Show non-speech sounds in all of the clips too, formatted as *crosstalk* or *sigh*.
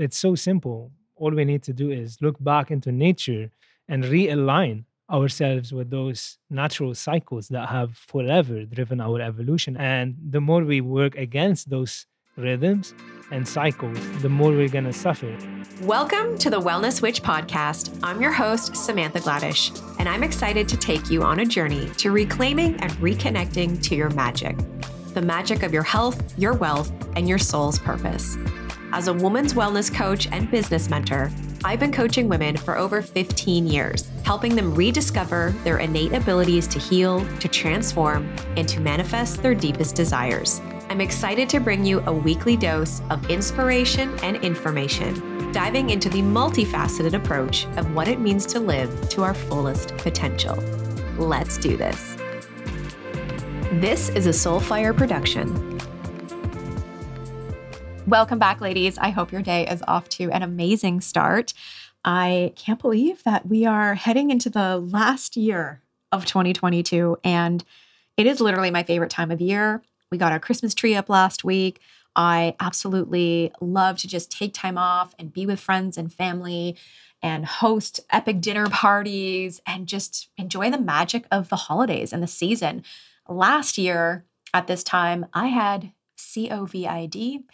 it's so simple. All we need to do is look back into nature and realign ourselves with those natural cycles that have forever driven our evolution. And the more we work against those rhythms and cycles, the more we're going to suffer. Welcome to the Wellness Witch podcast. I'm your host, Samantha Gladish, and I'm excited to take you on a journey to reclaiming and reconnecting to your magic the magic of your health, your wealth, and your soul's purpose. As a woman's wellness coach and business mentor, I've been coaching women for over 15 years, helping them rediscover their innate abilities to heal, to transform, and to manifest their deepest desires. I'm excited to bring you a weekly dose of inspiration and information, diving into the multifaceted approach of what it means to live to our fullest potential. Let's do this. This is a Soulfire production. Welcome back, ladies. I hope your day is off to an amazing start. I can't believe that we are heading into the last year of 2022, and it is literally my favorite time of year. We got our Christmas tree up last week. I absolutely love to just take time off and be with friends and family and host epic dinner parties and just enjoy the magic of the holidays and the season. Last year at this time, I had COVID.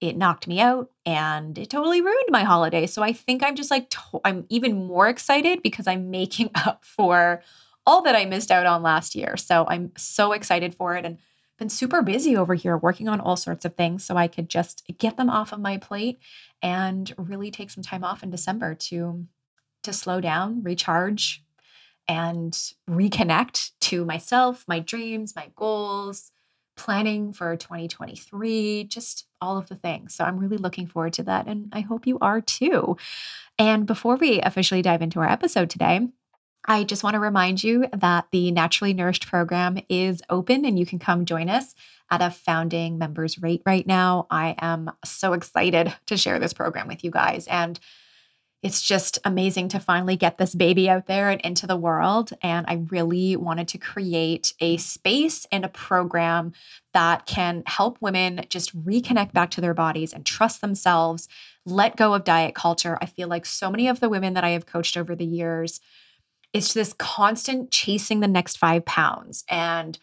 It knocked me out and it totally ruined my holiday. So I think I'm just like, to- I'm even more excited because I'm making *laughs* up for all that I missed out on last year. So I'm so excited for it. And been super busy over here working on all sorts of things so I could just get them off of my plate and really take some time off in December to to slow down, recharge and reconnect to myself, my dreams, my goals, planning for 2023, just all of the things. So I'm really looking forward to that and I hope you are too. And before we officially dive into our episode today, I just want to remind you that the Naturally Nourished program is open and you can come join us at a founding members rate right now. I am so excited to share this program with you guys. And it's just amazing to finally get this baby out there and into the world. And I really wanted to create a space and a program that can help women just reconnect back to their bodies and trust themselves, let go of diet culture. I feel like so many of the women that I have coached over the years it's this constant chasing the next five pounds and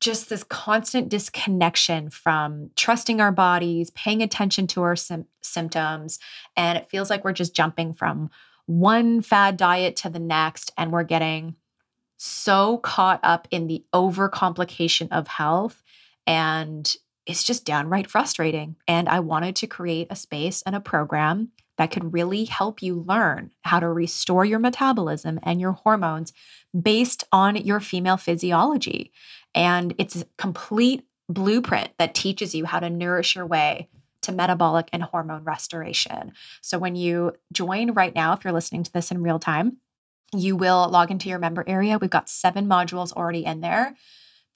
just this constant disconnection from trusting our bodies, paying attention to our sim- symptoms. And it feels like we're just jumping from one fad diet to the next. And we're getting so caught up in the overcomplication of health. And it's just downright frustrating. And I wanted to create a space and a program that could really help you learn how to restore your metabolism and your hormones based on your female physiology. And it's a complete blueprint that teaches you how to nourish your way to metabolic and hormone restoration. So when you join right now, if you're listening to this in real time, you will log into your member area. We've got seven modules already in there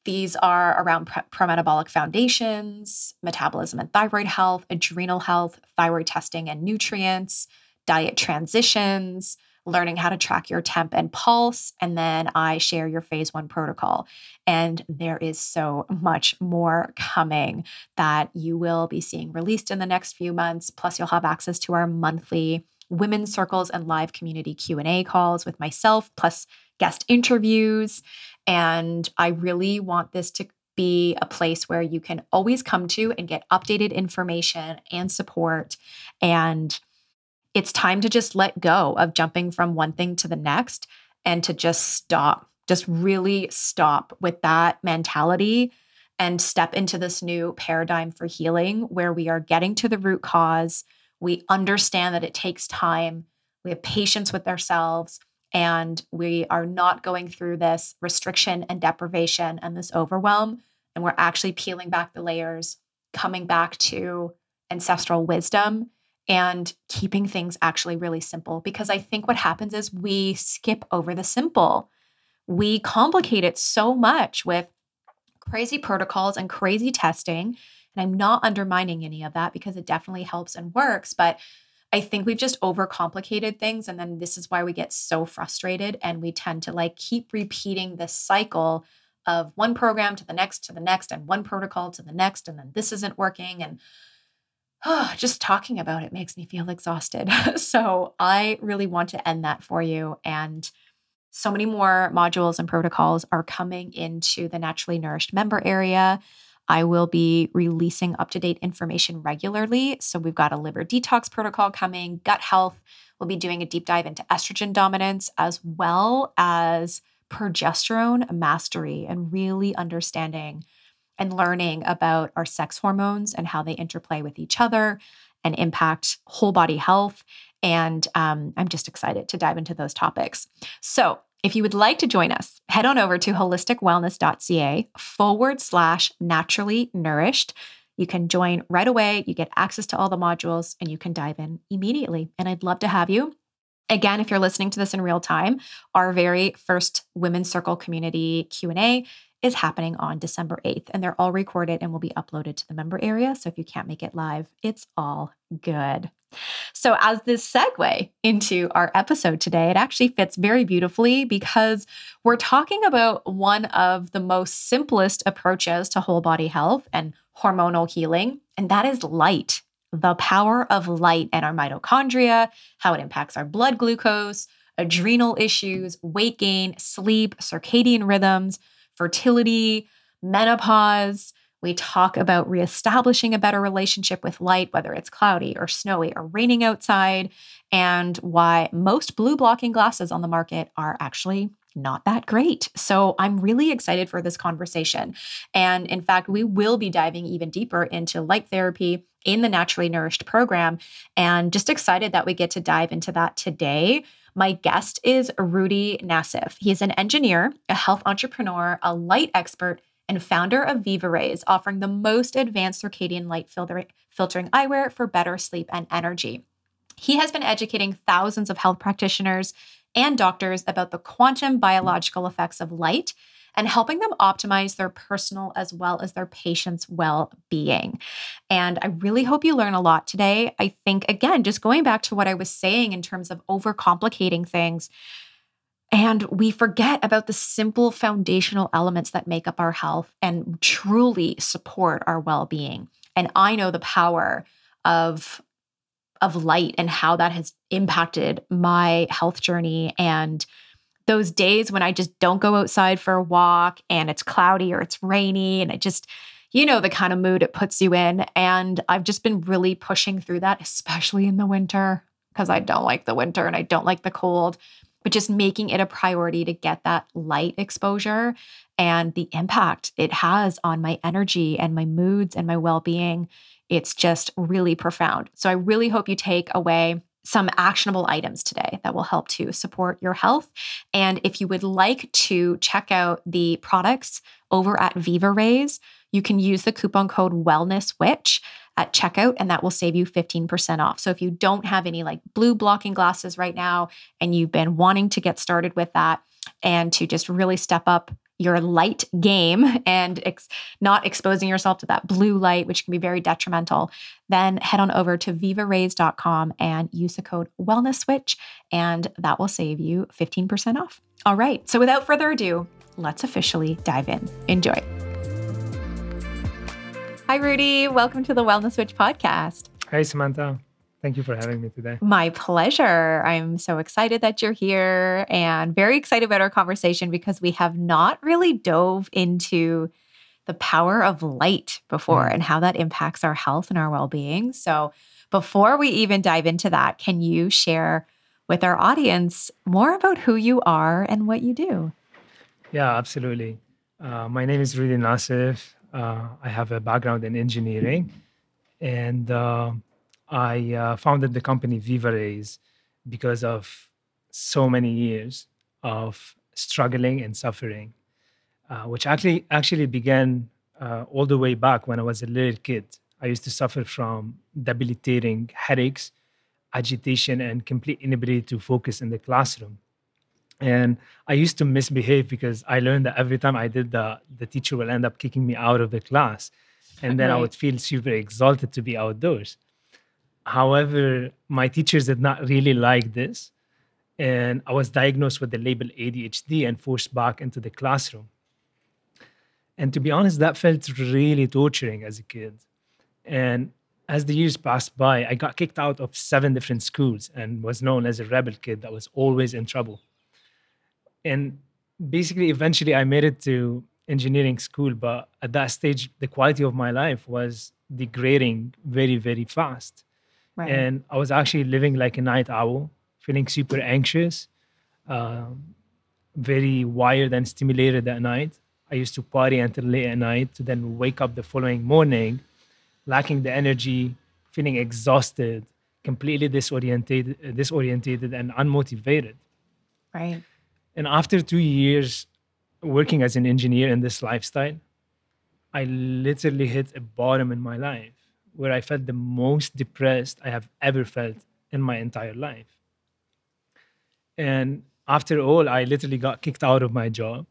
these are around pro metabolic foundations, metabolism and thyroid health, adrenal health, thyroid testing and nutrients, diet transitions, learning how to track your temp and pulse. And then I share your phase one protocol. And there is so much more coming that you will be seeing released in the next few months. Plus, you'll have access to our monthly women's circles and live community Q&A calls with myself, plus guest interviews. And I really want this to be a place where you can always come to and get updated information and support. And it's time to just let go of jumping from one thing to the next and to just stop, just really stop with that mentality and step into this new paradigm for healing where we are getting to the root cause. We understand that it takes time. We have patience with ourselves and we are not going through this restriction and deprivation and this overwhelm. And we're actually peeling back the layers, coming back to ancestral wisdom and keeping things actually really simple. Because I think what happens is we skip over the simple. We complicate it so much with crazy protocols and crazy testing. And I'm not undermining any of that because it definitely helps and works. But I think we've just overcomplicated things. And then this is why we get so frustrated and we tend to like keep repeating this cycle of one program to the next to the next and one protocol to the next. And then this isn't working. And *sighs* just talking about it makes me feel exhausted. *laughs* so I really want to end that for you. And so many more modules and protocols are coming into the Naturally Nourished member area. I will be releasing up to date information regularly. So we've got a liver detox protocol coming, gut health. We'll be doing a deep dive into estrogen dominance as well as progesterone mastery and really understanding and learning about our sex hormones and how they interplay with each other and impact whole body health. And um, I'm just excited to dive into those topics. So, if you would like to join us, head on over to holisticwellness.ca forward slash naturally nourished. You can join right away. You get access to all the modules and you can dive in immediately. And I'd love to have you. Again, if you're listening to this in real time, our very first Women's Circle community Q&A is happening on December 8th, and they're all recorded and will be uploaded to the member area. So if you can't make it live, it's all good. So, as this segue into our episode today, it actually fits very beautifully because we're talking about one of the most simplest approaches to whole body health and hormonal healing, and that is light. The power of light and our mitochondria, how it impacts our blood glucose, adrenal issues, weight gain, sleep, circadian rhythms fertility, menopause. We talk about reestablishing a better relationship with light, whether it's cloudy or snowy or raining outside, and why most blue blocking glasses on the market are actually not that great. So I'm really excited for this conversation. And in fact, we will be diving even deeper into light therapy in the Naturally Nourished program. And just excited that we get to dive into that today my guest is Rudy Nassif. He is an engineer, a health entrepreneur, a light expert, and founder of Viva Rays, offering the most advanced circadian light filtering eyewear for better sleep and energy. He has been educating thousands of health practitioners and doctors about the quantum biological effects of light and helping them optimize their personal as well as their patients' well being. And I really hope you learn a lot today. I think, again, just going back to what I was saying in terms of overcomplicating things. And we forget about the simple foundational elements that make up our health and truly support our well being. And I know the power of of light and how that has impacted my health journey and those days when I just don't go outside for a walk and it's cloudy or it's rainy and it just, you know, the kind of mood it puts you in. And I've just been really pushing through that, especially in the winter, because I don't like the winter and I don't like the cold, but just making it a priority to get that light exposure and the impact it has on my energy and my moods and my well being. It's just really profound. So I really hope you take away some actionable items today that will help to support your health. And if you would like to check out the products over at Viva Rays, you can use the coupon code Wellness Witch at checkout, and that will save you 15% off. So if you don't have any like blue blocking glasses right now and you've been wanting to get started with that and to just really step up your light game and ex- not exposing yourself to that blue light, which can be very detrimental, then head on over to vivarays.com and use the code Wellness Witch, and that will save you 15% off. All right. So without further ado, let's officially dive in. Enjoy. Hi, Rudy. Welcome to the Wellness Witch podcast. Hi, Samantha. Thank you for having me today. My pleasure. I'm so excited that you're here and very excited about our conversation because we have not really dove into the power of light before mm. and how that impacts our health and our well being. So, before we even dive into that, can you share with our audience more about who you are and what you do? Yeah, absolutely. Uh, my name is Rudy Nassif. Uh, I have a background in engineering. And uh, I uh, founded the company Viva Rays because of so many years of struggling and suffering, uh, which actually actually began uh, all the way back when I was a little kid. I used to suffer from debilitating headaches, agitation, and complete inability to focus in the classroom. And I used to misbehave because I learned that every time I did that, the teacher will end up kicking me out of the class. And then right. I would feel super exalted to be outdoors. However, my teachers did not really like this. And I was diagnosed with the label ADHD and forced back into the classroom. And to be honest, that felt really torturing as a kid. And as the years passed by, I got kicked out of seven different schools and was known as a rebel kid that was always in trouble. And basically, eventually, I made it to engineering school, but at that stage, the quality of my life was degrading very, very fast. Right. And I was actually living like a night owl, feeling super anxious, um, very wired and stimulated at night. I used to party until late at night to then wake up the following morning, lacking the energy, feeling exhausted, completely disorientated, disorientated and unmotivated. right. And after two years working as an engineer in this lifestyle, I literally hit a bottom in my life where I felt the most depressed I have ever felt in my entire life. And after all, I literally got kicked out of my job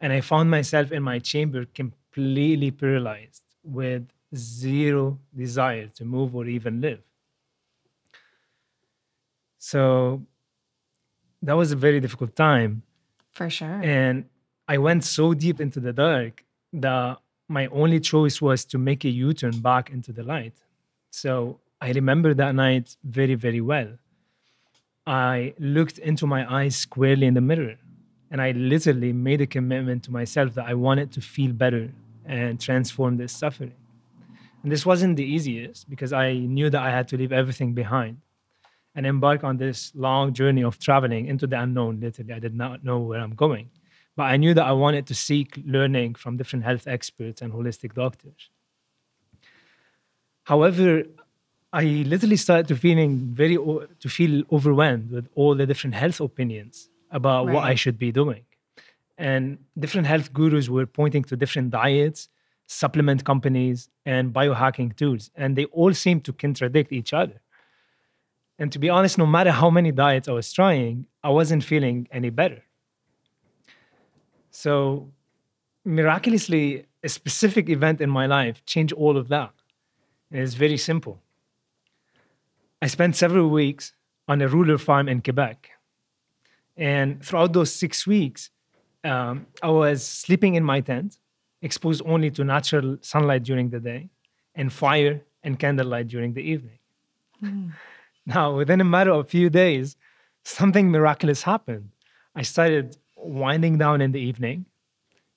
and I found myself in my chamber completely paralyzed with zero desire to move or even live. So that was a very difficult time. For sure. And I went so deep into the dark that my only choice was to make a U turn back into the light. So I remember that night very, very well. I looked into my eyes squarely in the mirror and I literally made a commitment to myself that I wanted to feel better and transform this suffering. And this wasn't the easiest because I knew that I had to leave everything behind and embark on this long journey of traveling into the unknown. Literally, I did not know where I'm going. But I knew that I wanted to seek learning from different health experts and holistic doctors. However, I literally started to feeling very to feel overwhelmed with all the different health opinions about what I should be doing. And different health gurus were pointing to different diets, supplement companies, and biohacking tools. And they all seemed to contradict each other. And to be honest, no matter how many diets I was trying, I wasn't feeling any better. So, miraculously, a specific event in my life changed all of that. And it's very simple. I spent several weeks on a rural farm in Quebec. And throughout those six weeks, um, I was sleeping in my tent, exposed only to natural sunlight during the day, and fire and candlelight during the evening. *laughs* Now, within a matter of a few days, something miraculous happened. I started winding down in the evening,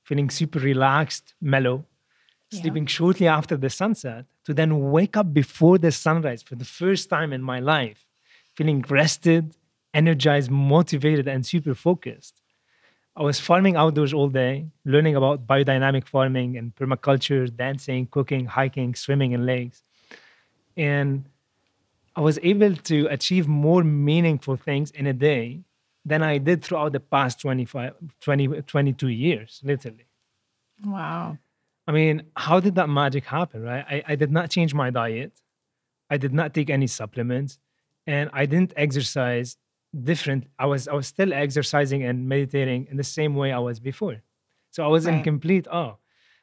feeling super relaxed, mellow, Yeah. sleeping shortly after the sunset, to then wake up before the sunrise for the first time in my life, feeling rested, energized, motivated, and super focused. I was farming outdoors all day, learning about biodynamic farming and permaculture, dancing, cooking, hiking, swimming in lakes. And I was able to achieve more meaningful things in a day than I did throughout the past 25, 20, 22 years, literally. Wow. I mean, how did that magic happen, right? I, I did not change my diet. I did not take any supplements and I didn't exercise different. I was I was still exercising and meditating in the same way I was before. So I was in complete awe.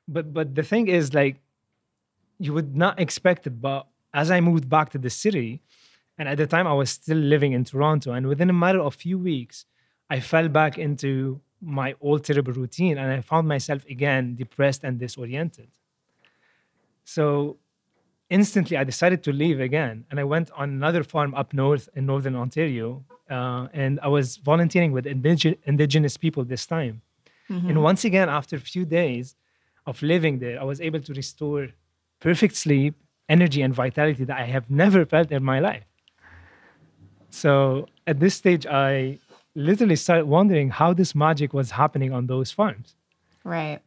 But but the thing is like you would not expect it, but as I moved back to the city, and at the time I was still living in Toronto, and within a matter of a few weeks, I fell back into my old terrible routine and I found myself again depressed and disoriented. So instantly I decided to leave again and I went on another farm up north in northern Ontario uh, and I was volunteering with indige- indigenous people this time. And once again, after a few days of living there, I was able to restore perfect sleep, energy, and vitality that I have never felt in my life. So at this stage, I literally started wondering how this magic was happening on those farms. Right.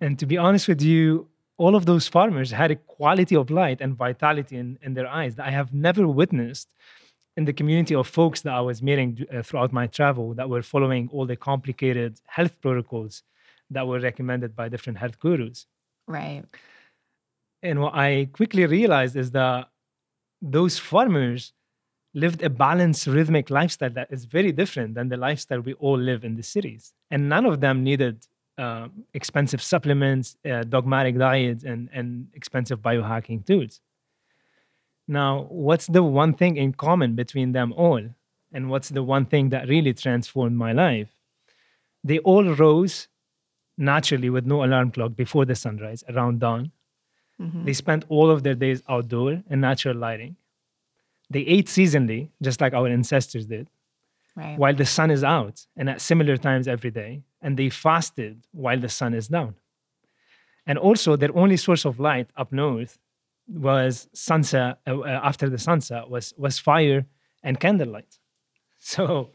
And to be honest with you, all of those farmers had a quality of light and vitality in, in their eyes that I have never witnessed in the community of folks that I was meeting uh, throughout my travel that were following all the complicated health protocols that were recommended by different health gurus. Right. And what I quickly realized is that those farmers lived a balanced rhythmic lifestyle that is very different than the lifestyle we all live in the cities. And none of them needed uh, expensive supplements, uh, dogmatic diets, and, and expensive biohacking tools. Now, what's the one thing in common between them all? And what's the one thing that really transformed my life? They all rose naturally with no alarm clock before the sunrise around dawn Mm-hmm. They spent all of their days outdoor in natural lighting. They ate seasonally, just like our ancestors did, right. while the sun is out and at similar times every day. And they fasted while the sun is down. And also, their only source of light up north was sunset uh, uh after the sunset was was fire and candlelight. *laughs* So,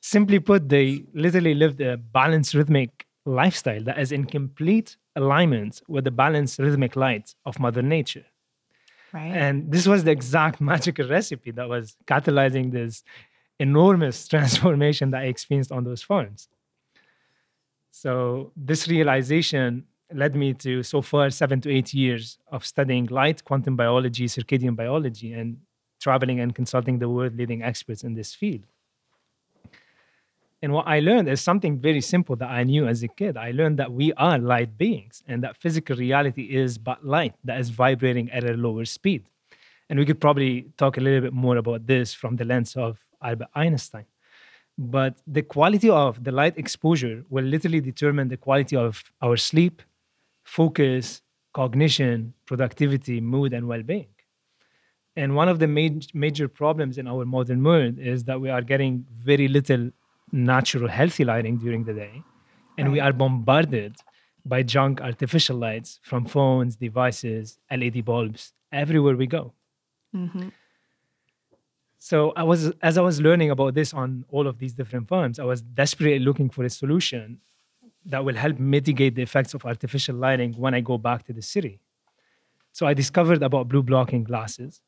simply put, they literally lived a balanced rhythmic lifestyle that is in complete alignment with the balanced rhythmic light of Mother Nature. Right. And this was the exact *laughs* magical recipe that was catalyzing this enormous *laughs* transformation that I experienced on those farms. So, this realization led me to so far seven to eight years of studying light, quantum biology, circadian biology, and traveling and consulting the world leading experts in this field. And what I learned is something very simple that I knew as a kid. I learned that we are light beings and that physical reality is but light that is vibrating at a lower speed. And we could probably talk a little bit more about this from the lens of Albert Einstein. But the quality of the light exposure will literally determine the quality of our sleep, focus, cognition, productivity, mood, and well being. And one of the major, major problems in our modern world is that we are getting very little natural, healthy lighting during the day. And right. we are bombarded by junk artificial lights from phones, devices, LED bulbs, everywhere we go. Mm-hmm. So I was, as I was learning about this on all of these different farms, I was desperately looking for a solution that will help mitigate the effects of artificial lighting when I go back to the city. So I discovered about blue blocking glasses.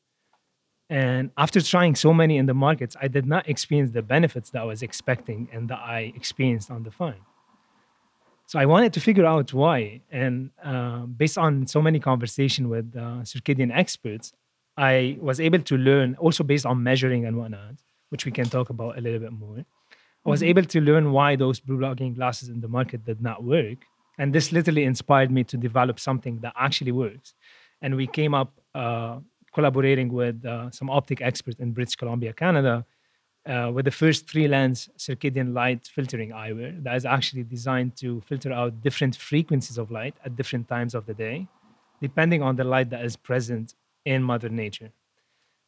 And after trying so many in the markets, I did not experience the benefits that I was expecting and that I experienced on the farm. So I wanted to figure out why. And uh, based on so many conversations with uh, circadian experts, I was able to learn, also based on measuring and whatnot, which we can talk about a little bit more. I was mm-hmm. able to learn why those blue blocking glasses in the market did not work. And this literally inspired me to develop something that actually works. And we came up uh, collaborating with uh, some optic experts in British Columbia, Canada, uh, with the first three lens circadian light filtering eyewear that is actually designed to filter out different frequencies of light at different times of the day, depending on the light that is present in Mother Nature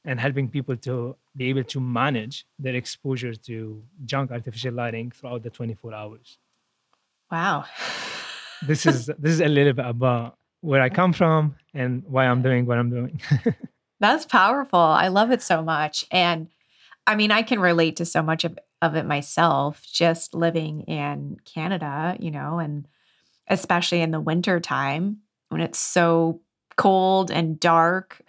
and helping people to be able to manage their exposure to junk artificial lighting throughout the 24 hours. Wow. this is this is a little bit about where I come from and why I'm doing what I'm doing. *laughs* That's powerful. I love it so much. And I mean, I can relate to so much of, of it myself, just living in Canada, you know, and especially in the winter time when it's so cold and dark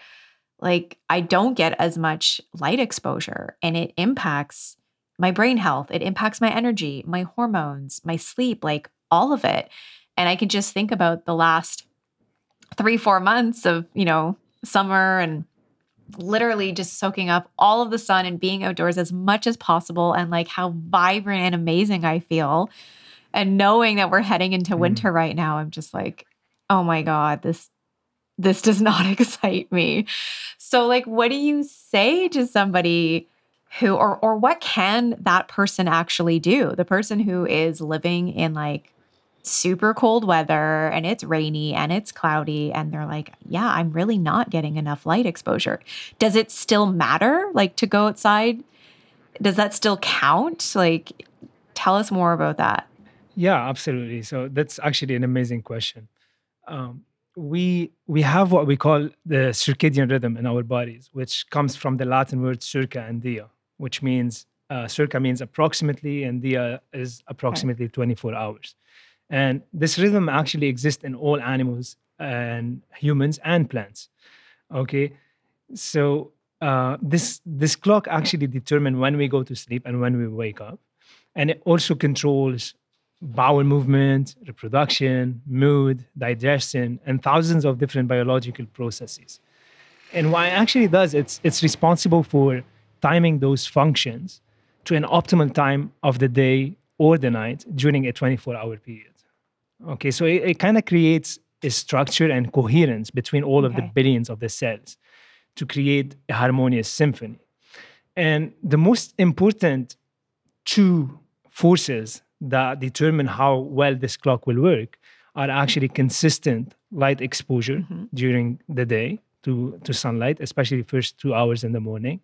like I don't get as much light exposure and it impacts my brain health. It impacts my energy, my hormones, my sleep, like all of it. And I can just think about the last three, four months of, you know, summer and literally just soaking up all of the sun and being outdoors as much as possible and like how vibrant and amazing I feel. And knowing that we're heading into mm. winter right now, I'm just like, oh my God, this this does *laughs* not excite me. So like what do you say to somebody who or or what can that person actually do? The person who is living in like super cold weather and it's rainy and it's cloudy and they're like, "Yeah, I'm really not getting enough light exposure." Does it still matter like to go outside? Does that still count? Like tell us more about that. Yeah, absolutely. So that's actually an amazing question. Um, we we have what we call the circadian rhythm in our bodies, which comes from the Latin word circa and dia, which means uh, circa means approximately, and dia is approximately 24 hours. And this rhythm actually exists in all animals and humans and plants. Okay, so uh, this this clock actually determines when we go to sleep and when we wake up, and it also controls bowel movement, reproduction, mood, digestion, and thousands of different biological processes. And what it actually does, it's, it's responsible for timing those functions to an optimal time of the day or the night during a 24 hour period. Okay, so it, it kind of creates a structure and coherence between all of the billions of the cells to create a harmonious symphony. And the most important two forces that determine how well this clock will work are actually consistent light exposure Mhm. during the day to, to sunlight, especially the first two hours in the morning,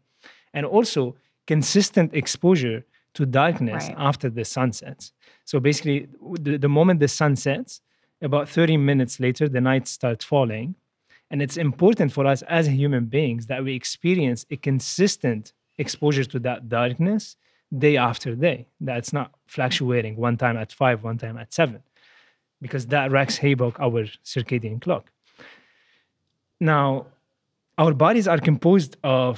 and also consistent exposure to darkness Right. after the sun sets. So basically, the, the moment the sun sets, about 30 minutes later, the night starts falling. And it's important for us as human beings that we experience a consistent exposure to that darkness day after day. That's not fluctuating one time at five, one time at seven, because that wrecks havoc our circadian clock. Now, our bodies are composed of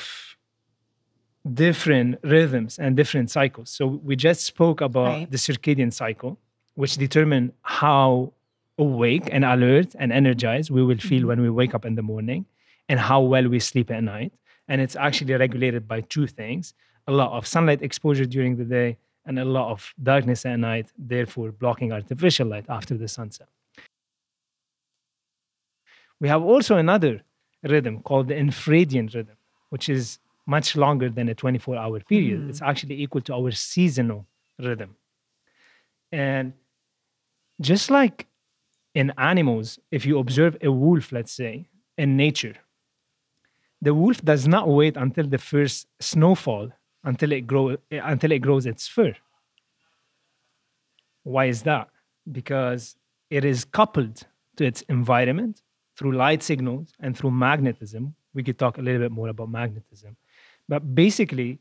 different rhythms and different cycles. So we just spoke about Right. the circadian cycle, which determine how awake and alert and energized we will feel Mhm. when we wake up in the morning and how well we sleep at night. And it's actually regulated by two things a lot of sunlight exposure during the day and a lot of darkness at night, therefore blocking artificial light after the sunset. We have also another rhythm called the infradian rhythm, which is much longer than a 24 hour period. Mm. It's actually equal to our seasonal rhythm. And just like in animals, if you observe a wolf, let's say, in nature, the wolf does not wait until the first snowfall until it grow until it grows its fur. Why is that? Because it is coupled to its environment through light signals and through magnetism. We could talk a little bit more about magnetism. But basically,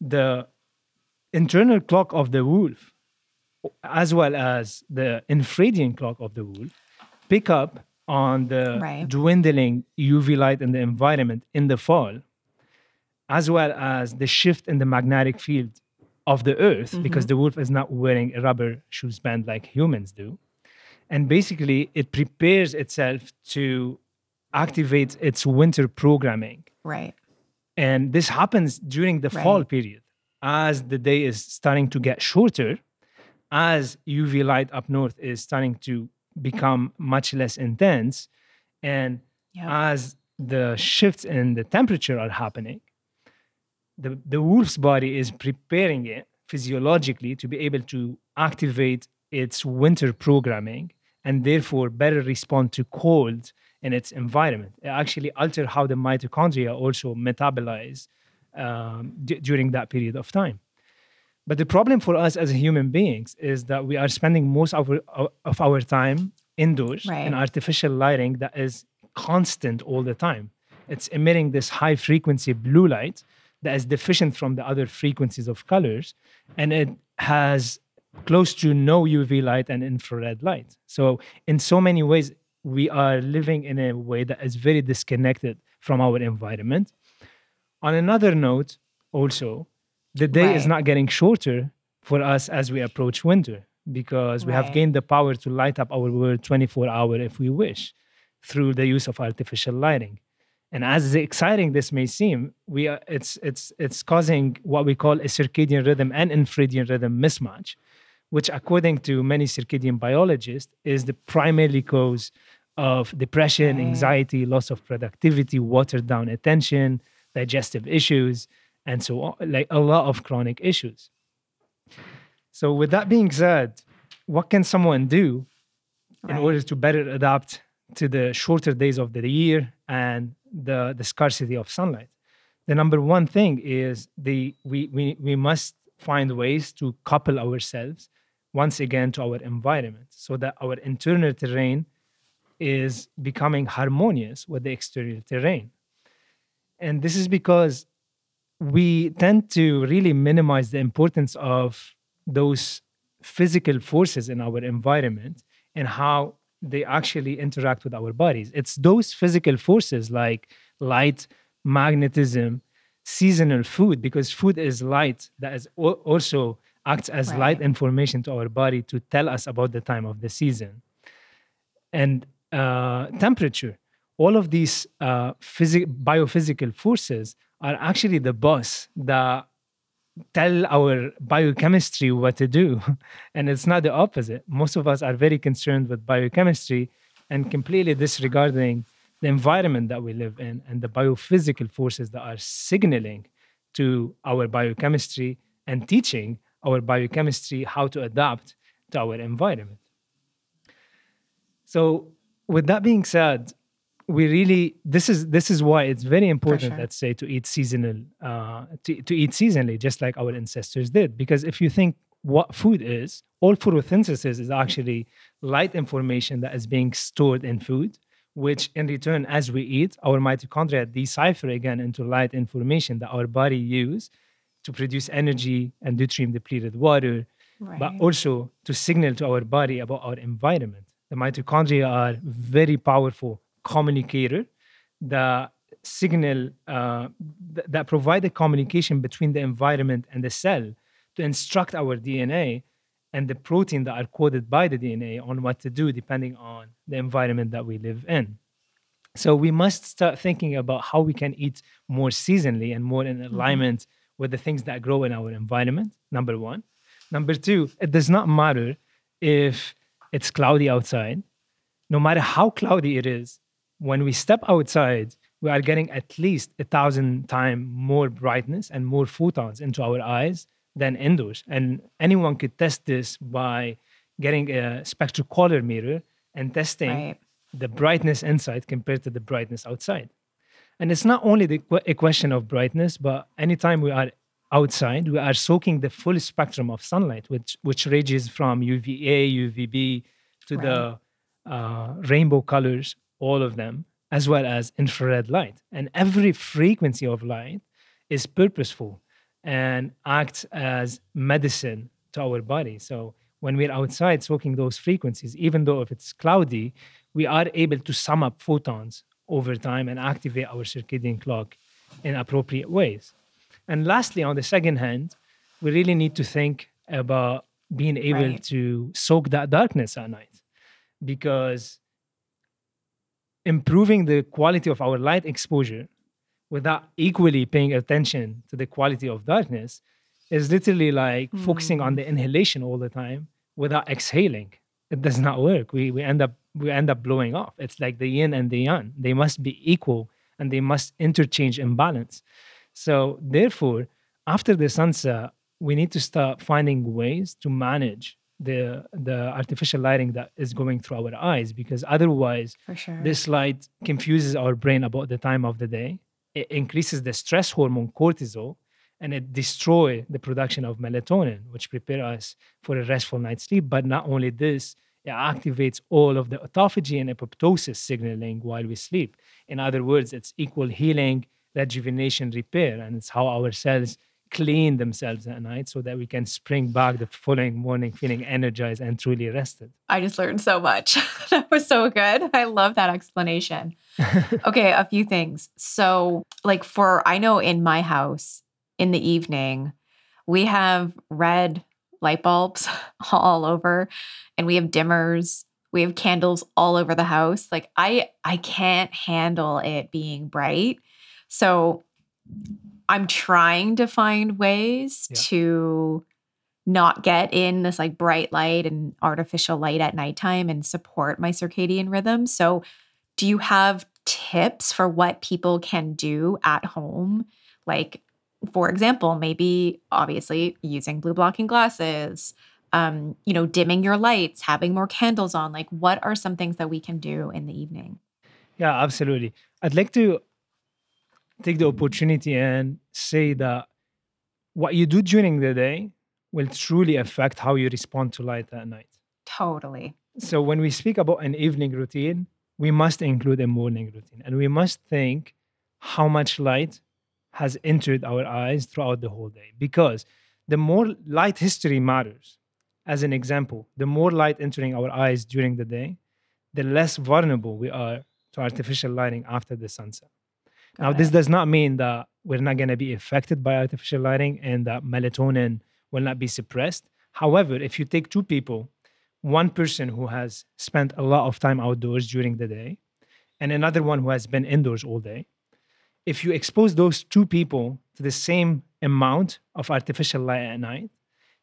the internal clock of the wolf, as well as the infradian clock of the wolf, pick up on the Right. dwindling UV light in the environment in the fall, as well as the shift in the magnetic field of the earth, mm-hmm. because the wolf is not wearing a rubber shoes band like humans do. And basically, it prepares itself to activate its winter programming. Right. And this happens during the fall period as the day is starting to get shorter, as UV light up north is starting to become much less intense, and Yeah. as the shifts in the temperature are happening, the, the wolf's body is preparing it physiologically to be able to activate its winter programming and therefore better respond to cold in its environment. It actually alter how the mitochondria also metabolize um, d- during that period of time. But the problem for us as human beings is that we are spending most of our, of our time indoors Right. in artificial lighting that is constant all the time. It's emitting this high frequency blue light that is deficient from the other frequencies of colors, and it has close to no UV light and infrared light. So, in so many ways, we are living in a way that is very disconnected from our environment. On another note, also, the day is not getting shorter for us as we approach winter because we have gained the power to light up our world 24 hour if we wish through the use of artificial lighting. And as exciting this may seem, we are, it's, it's, it's causing what we call a circadian rhythm and infradian rhythm mismatch, which, according to many circadian biologists, is the primary cause of depression, Right. anxiety, loss of productivity, watered down attention, digestive issues, and so on, like a lot of chronic issues. So, with that being said, what can someone do in order to better adapt to the shorter days of the year and the, the scarcity of sunlight? The number one thing is the we, we we must find ways to couple ourselves once again to our environment so that our internal terrain is becoming harmonious with the exterior terrain. And this is because we tend to really minimize the importance of those physical forces in our environment and how they actually interact with our bodies. It's those physical forces like light, magnetism, seasonal food, because food is light that is also acts as light information to our body to tell us about the time of the season. And uh, temperature, all of these uh, physi- biophysical forces are actually the boss that tell our biochemistry what to do. *laughs* And it's not the opposite. Most of us are very concerned with biochemistry and completely disregarding the environment that we live in and the biophysical forces that are signaling to our biochemistry and teaching our biochemistry how to adapt to our environment. So, with that being said, we really this is this is why it's very important sure. let's say to eat seasonal uh to, to eat seasonally just like our ancestors did because if you think what food is all photosynthesis is actually light information that is being stored in food which in return as we eat our mitochondria decipher again into light information that our body use to produce energy and deuterium depleted water Right. but also to signal to our body about our environment. The mitochondria are very powerful communicator that signal uh, th- that provide the communication between the environment and the cell to instruct our DNA and the protein that are coded by the DNA on what to do depending on the environment that we live in. So we must start thinking about how we can eat more seasonally and more in alignment with the things that grow in our environment. Number one. Number two, it does not matter if it's cloudy outside. No matter how cloudy it is, when we step outside, we are getting at least a thousand times more brightness and more photons into our eyes than indoors. And anyone could test this by getting a spectrocolorimeter and testing Right. the brightness inside compared to the brightness outside. And it's not only the, a question of brightness, but anytime we are outside, we are soaking the full spectrum of sunlight, which which ranges from UVA, UVB to the uh, rainbow colors, all of them, as well as infrared light. And every frequency of light is purposeful and acts as medicine to our body. So when we're outside soaking those frequencies, even though if it's cloudy, we are able to sum up photons over time and activate our circadian clock in appropriate ways. And lastly, on the second hand, we really need to think about being able Right. to soak that darkness at night. Because improving the quality of our light exposure without equally paying attention to the quality of darkness is literally like hmm. focusing on the inhalation all the time without exhaling. It does not work. We, we end up we end up blowing off. It's like the yin and the yang. They must be equal and they must interchange in balance so therefore after the sunset we need to start finding ways to manage the the artificial lighting that is going through our eyes because otherwise sure. this light confuses our brain about the time of the day. It increases the stress hormone cortisol and it destroys the production of melatonin, which prepare us for a restful night's sleep. But not only this, it activates all of the autophagy and apoptosis signaling while we sleep. In other words, it's equal healing, rejuvenation, repair, and it's how our cells clean themselves at night so that we can spring back the following morning feeling energized and truly rested. I just learned so much. *laughs* that was so good. I love that explanation. *laughs* okay, a few things. So, like for I know in my house in the evening, we have red light bulbs *laughs* all over and we have dimmers. We have candles all over the house. Like I I can't handle it being bright. So, I'm trying to find ways Yeah. to not get in this like bright light and artificial light at nighttime and support my circadian rhythm. So, do you have tips for what people can do at home? Like, for example, maybe obviously using blue blocking glasses, um, you know, dimming your lights, having more candles on. Like, what are some things that we can do in the evening? Yeah, absolutely. I'd like to take the opportunity and say that what you do during the day will truly affect how you respond to light at night. Totally. So when we speak about an evening routine, we must include a morning routine and we must think how much light has entered our eyes throughout the whole day because the more light history matters. As an example, the more light entering our eyes during the day, the less vulnerable we are to artificial lighting after the sunset. Now, this does not mean that we're not going to be affected by artificial lighting and that melatonin will not be suppressed. However, if you take two people, one person who has spent a lot of time outdoors during the day and another one who has been indoors all day, if you expose those two people to the same amount of artificial light at night,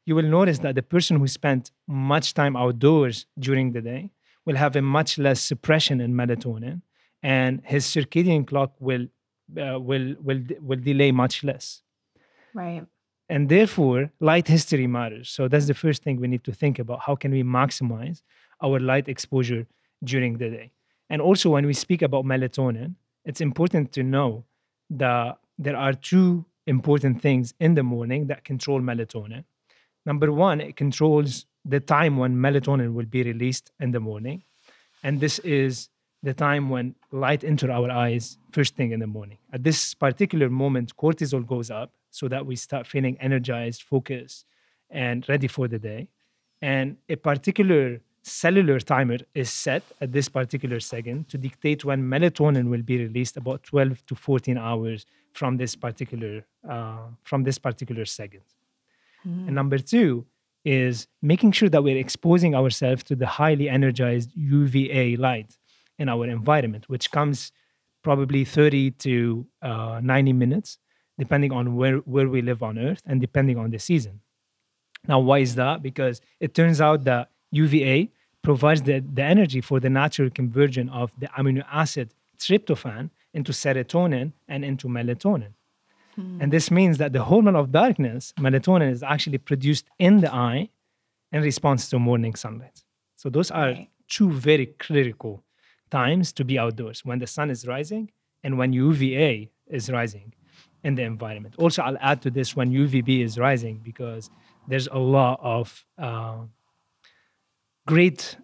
you will notice that the person who spent much time outdoors during the day will have a much less suppression in melatonin and his circadian clock will uh, will will will delay much less Right. and therefore light history matters so that's the first thing we need to think about how can we maximize our light exposure during the day And also, when we speak about melatonin, it's important to know that there are two important things in the morning that control melatonin. Number one, it controls the time when melatonin will be released in the morning. And this is the time when light enter our eyes first thing in the morning. At this particular moment, cortisol goes up so that we start feeling energized, focused, and ready for the day. And a particular cellular timer is set at this particular second to dictate when melatonin will be released about 12 to 14 hours from this particular uh, from this particular second. Mm. And number two is making sure that we're exposing ourselves to the highly energized UVA light in our environment, which comes probably 30 to uh, 90 minutes, depending on where, where we live on Earth and depending on the season. Now, why is that? Because it turns out that UVA provides the, the energy for the natural conversion of the amino acid tryptophan into serotonin and into melatonin. Hmm. And this means that the hormone of darkness, melatonin, is actually produced in the eye in response to morning sunlight. So those are two very critical times to be outdoors when the sun is rising and when UVA is rising in the environment. Also, I'll add to this when UVB is rising because there's a lot of uh, great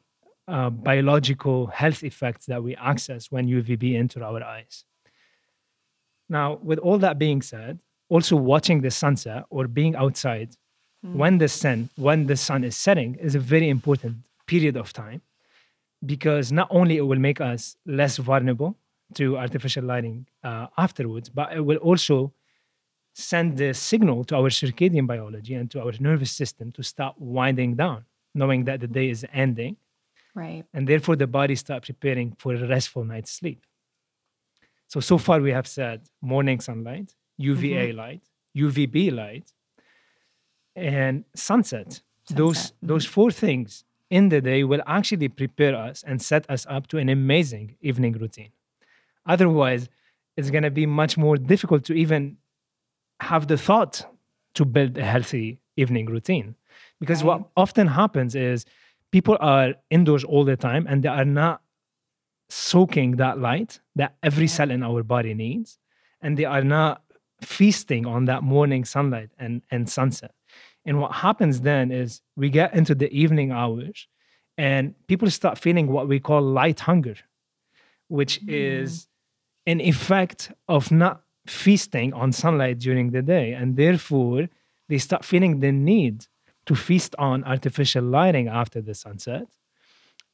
uh, biological health effects that we access when UVB enter our eyes. Now, with all that being said, also watching the sunset or being outside mm. when the sun when the sun is setting is a very important period of time because not only it will make us less vulnerable to artificial lighting uh, afterwards, but it will also send the signal to our circadian biology and to our nervous system to start winding down, knowing that the day is ending. Right. And therefore, the body start preparing for a restful night's sleep. So, so far we have said morning sunlight, UVA mm-hmm. light, UVB light, and sunset. sunset. Those, mm-hmm. those four things in the day will actually prepare us and set us up to an amazing evening routine. Otherwise, it's going to be much more difficult to even have the thought to build a healthy evening routine. Because right. what often happens is people are indoors all the time and they are not soaking that light that every cell in our body needs. And they are not feasting on that morning sunlight and, and sunset. And what happens then is we get into the evening hours and people start feeling what we call light hunger, which mm. is an effect of not feasting on sunlight during the day. And therefore, they start feeling the need to feast on artificial lighting after the sunset.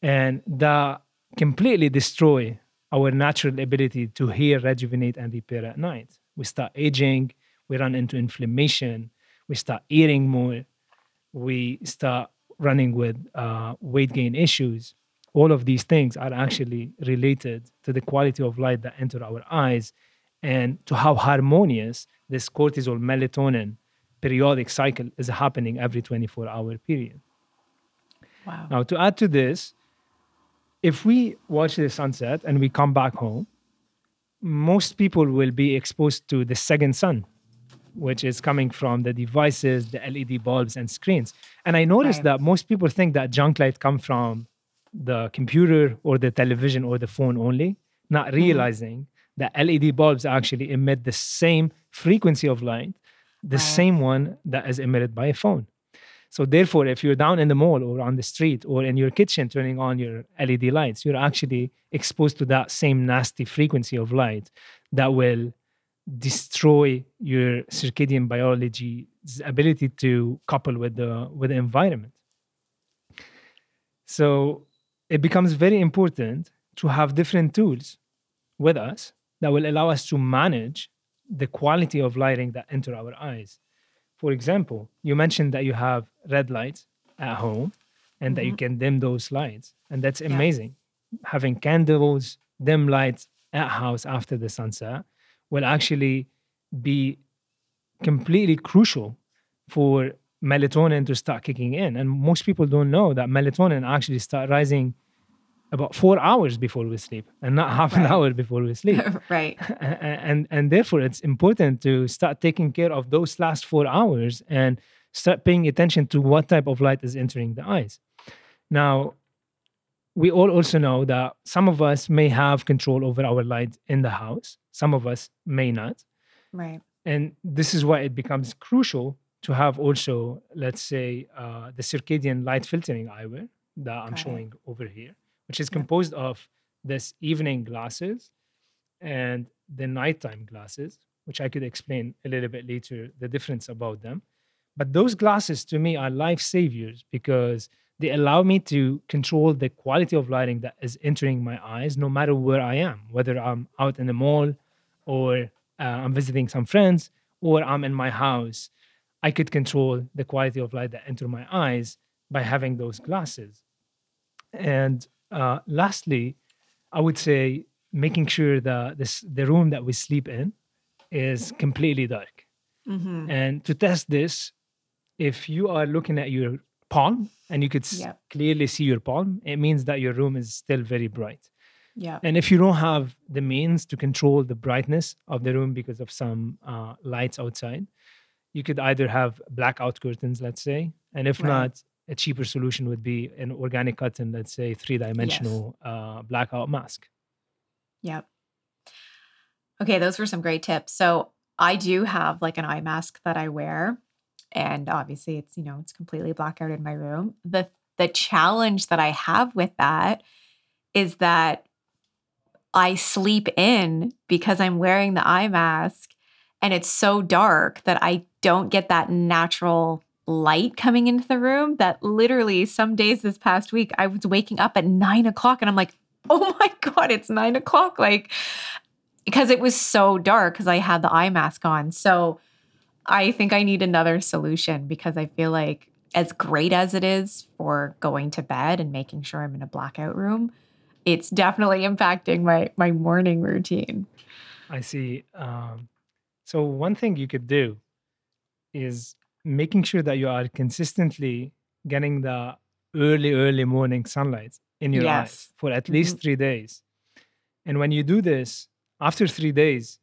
And that completely destroy our natural ability to heal, rejuvenate, and repair at night. We start aging, we run into inflammation, we start eating more, we start running with uh, weight gain issues. All of these things are actually related to the quality of light that enter our eyes and to how harmonious this cortisol melatonin periodic cycle is happening every 24 hour period. Wow. Now, to add to this, if we watch the sunset and we come back home, most people will be exposed to the second sun which is coming from the devices, the LED bulbs and screens. And I noticed right. that most people think that junk light come from the computer or the television or the phone only, not mm-hmm. realizing mm-hmm. that LED bulbs actually emit the same frequency of light, the right. same one that is emitted by a phone. So therefore, if you're down in the mall or on the street or in your kitchen turning on your LED lights, you're actually exposed to that same nasty frequency of light that will destroy your circadian biology's ability to couple with the with the environment so it becomes very important to have different tools with us that will allow us to manage the quality of lighting that enter our eyes for example you mentioned that you have red lights at home and mm-hmm. that you mm-hmm. can dim those lights and that's amazing yeah. having candles dim lights at house after the sunset will actually be completely crucial for melatonin to start kicking in. And most people don't know that melatonin actually start rising about four hours before we sleep and not half an hour before we sleep. *laughs* right. *laughs* And, and therefore it's important to start taking care of those last four hours and start paying attention to what type of light is entering the eyes. Now, we all also know that some of us may have control over our light in the house, some of us may not. Right. And this is why it becomes crucial to have also, let's say, uh, the circadian light filtering eyewear that I'm it. showing over here, which is Yep. composed of this evening glasses and the nighttime glasses, which I could explain a little bit later the difference about them. But those glasses to me are life saviors because they allow me to control the quality of lighting that is entering my eyes no matter where I am, whether I'm out in the mall or uh, I'm visiting some friends or I'm in my house. I could control the quality of light that enter my eyes by having those glasses. And uh, lastly, I would say making sure that this the room that we sleep in is completely dark. Mm-hmm. And to test this, if you are looking at your palm and you could Yep. clearly see your palm, it means that your room is still very bright. Yeah. And if you don't have the means to control the brightness of the room because of some uh, lights outside, you could either have blackout curtains, let's say, and if Right. not, a cheaper solution would be an organic cotton, let's say, three dimensional uh, blackout mask. Yep. Okay, those were some great tips. So I do have like an eye mask that I wear, and obviously it's you know it's completely black out in my room. the The challenge that I have with that is that I sleep in because I'm wearing the eye mask, and it's so dark that I don't get that natural light coming into the room. That literally some days this past week I was waking up at nine o'clock, and I'm like, *laughs* oh my god, it's nine o'clock, like because it was so dark because I had the eye mask on. So I think I need another solution because I feel like as great as it is for going to bed and making sure I'm in a blackout room, it's definitely impacting my my morning routine. I see. Um, so one thing you could do is making sure that you are consistently getting the early, early morning sunlight in your eyes for at least three days. And when you do this, after three days,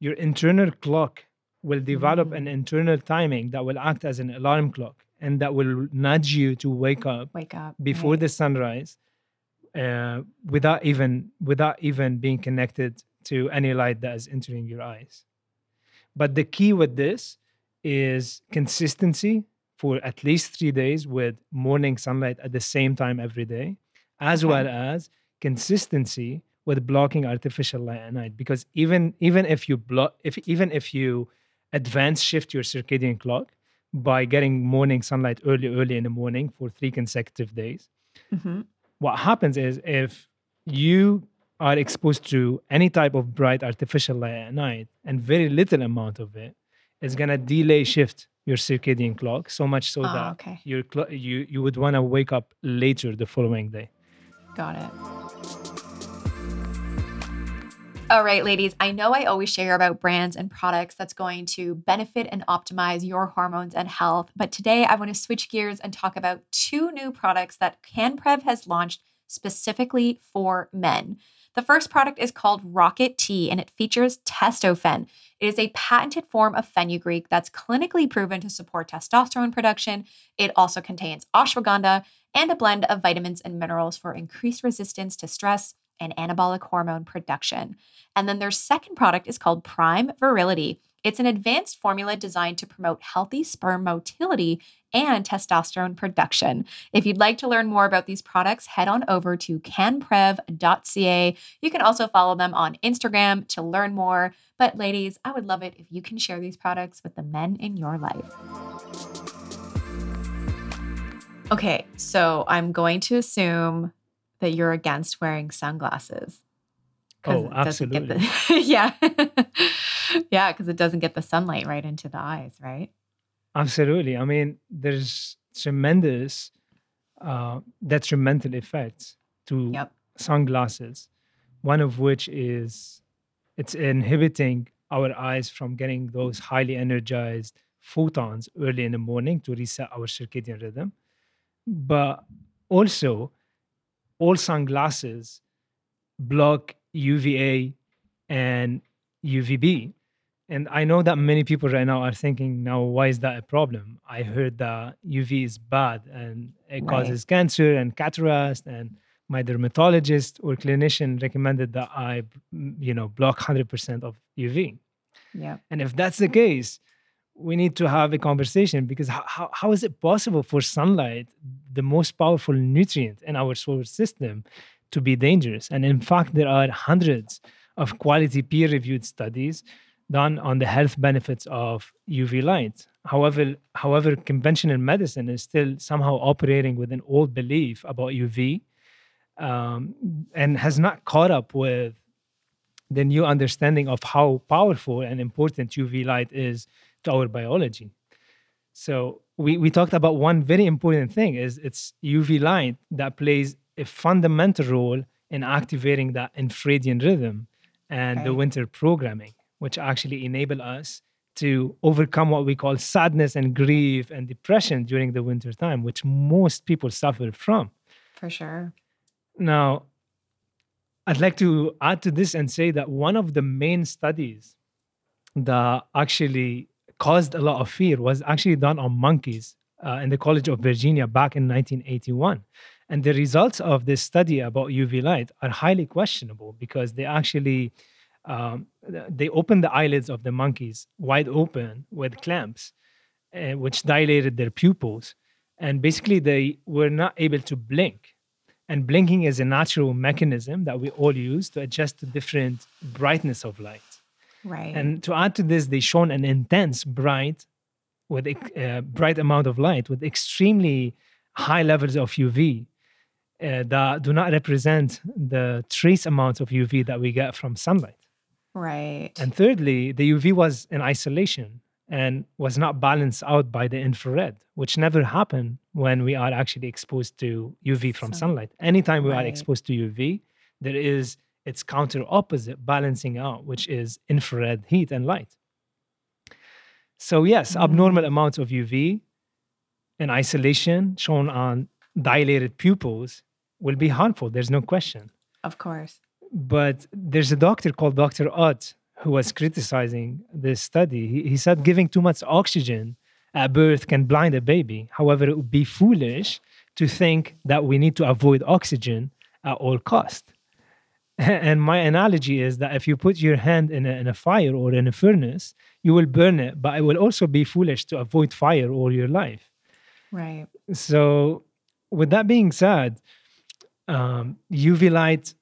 your internal clock will develop an Mm. internal timing that will act as an alarm clock and that will nudge you to wake up Wake up before right. the sunrise uh, without even without even being connected to any light that is entering your eyes but the key with this is consistency for at least three days with morning sunlight at the same time every day as Okay. well as consistency with blocking artificial light at night because even even if you block if even if you advance shift your circadian clock by getting morning sunlight early early in the morning for three consecutive days Mhm. what happens is if you are exposed to any type of bright artificial light at night and very little amount of it, it is going to delay shift your circadian clock so much so Ah, that okay. you you would want to wake up later the following day Got it. All right, ladies, I know I always share about brands and products that's going to benefit and optimize your hormones and health, but today I want to switch gears and talk about two new products that CanPrev has launched specifically for men. The first product is called Rocket Tea and it features testofen. It is a patented form of fenugreek that's clinically proven to support testosterone production. It also contains ashwagandha and a blend of vitamins and minerals for increased resistance to stress and anabolic hormone production. And then their second product is called Prime Virility. It's an advanced formula designed to promote healthy sperm motility and testosterone production. If you'd like to learn more about these products, head on over to canprev.ca. You can also follow them on Instagram to learn more. But, ladies, I would love it if you can share these products with the men in your life. Okay, so I'm going to assume that you're against wearing sunglasses. Oh, it the- absolutely. *laughs* yeah. *laughs* yeah, because it doesn't get the sunlight right into the eyes, right? Absolutely. I mean, there's tremendous uh, detrimental effects to Yep. sunglasses. One of which is it's inhibiting our eyes from getting those highly energized photons early in the morning to reset our circadian rhythm. But also, all sunglasses block UVA and UVB. And I know that many people right now are thinking, now, why is that a problem? I heard that UV is bad and it Right. causes cancer and cataracts. and my dermatologist or clinician recommended that I, you know, block 100% of UV. Yeah. And if that's the case, we need to have a conversation because how, how is it possible for sunlight, the most powerful nutrient in our solar system, to be dangerous? And in fact, there are hundreds of quality peer reviewed studies done on the health benefits of UV light. However, however, conventional medicine is still somehow operating with an old belief about UV um, and has not caught up with the new understanding of how powerful and important UV light is to our biology. So we, we talked about one very important thing is it's UV light that plays a fundamental role in activating that infradian rhythm and right. the winter programming, which actually enable us to overcome what we call sadness and grief and depression during the winter time, which most people suffer from. For sure. Now, I'd like to add to this and say that one of the main studies that actually caused a lot of fear was actually done on monkeys uh, in the College of Virginia back in 1981. And the results of this study about UV light are highly questionable because they actually um, they opened the eyelids of the monkeys wide open with clamps, uh, which dilated their pupils, and basically they were not able to blink. And blinking is a natural mechanism that we all use to adjust to different brightness of light. Right. And to add to this, they shone an intense bright with a uh, bright amount of light with extremely high levels of UV uh, that do not represent the trace amounts of UV that we get from sunlight. Right. And thirdly, the UV was in isolation and was not balanced out by the infrared, which never happened when we are actually exposed to UV from Sun. sunlight. Anytime we right. are exposed to UV, there is its counter opposite balancing out, which is infrared heat and light. So, yes, mm. abnormal amounts of UV in isolation shown on dilated pupils will be harmful. There's no question. Of course. But there's a doctor called Dr. Ott who was criticizing this study. He, he said giving too much oxygen at birth can blind a baby. However, it would be foolish to think that we need to avoid oxygen at all cost. *laughs* And my analogy is that if you put your hand in a, in a fire or in a furnace, you will burn it, but it will also be foolish to avoid fire all your life. Right. So, with that being said, um, UV light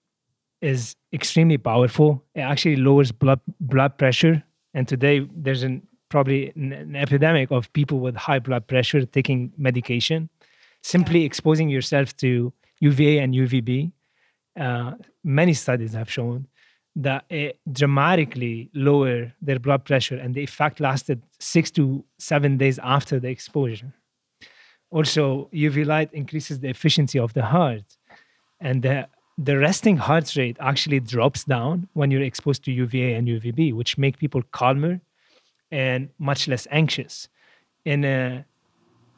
is extremely powerful. It actually lowers blood blood pressure, and today there's an probably an, an epidemic of people with high blood pressure taking medication. Simply yeah. exposing yourself to UVA and UVB uh, many studies have shown that it dramatically lower their blood pressure and the effect lasted six to seven days after the exposure. Also, UV light increases the efficiency of the heart and the, the resting heart rate actually drops down when you're exposed to UVA and UVB, which make people calmer and much less anxious in a,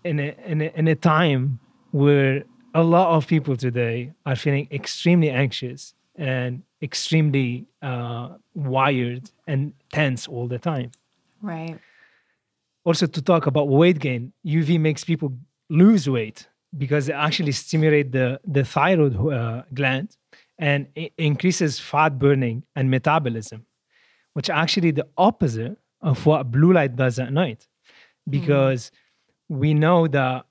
in a, in a, in a time where a lot of people today are feeling extremely anxious and extremely uh, wired and tense all the time. Right. Also, to talk about weight gain, UV makes people lose weight because it actually stimulates the, the thyroid uh, gland and it increases fat burning and metabolism, which actually the opposite of what blue light does at night. Because mm. we know that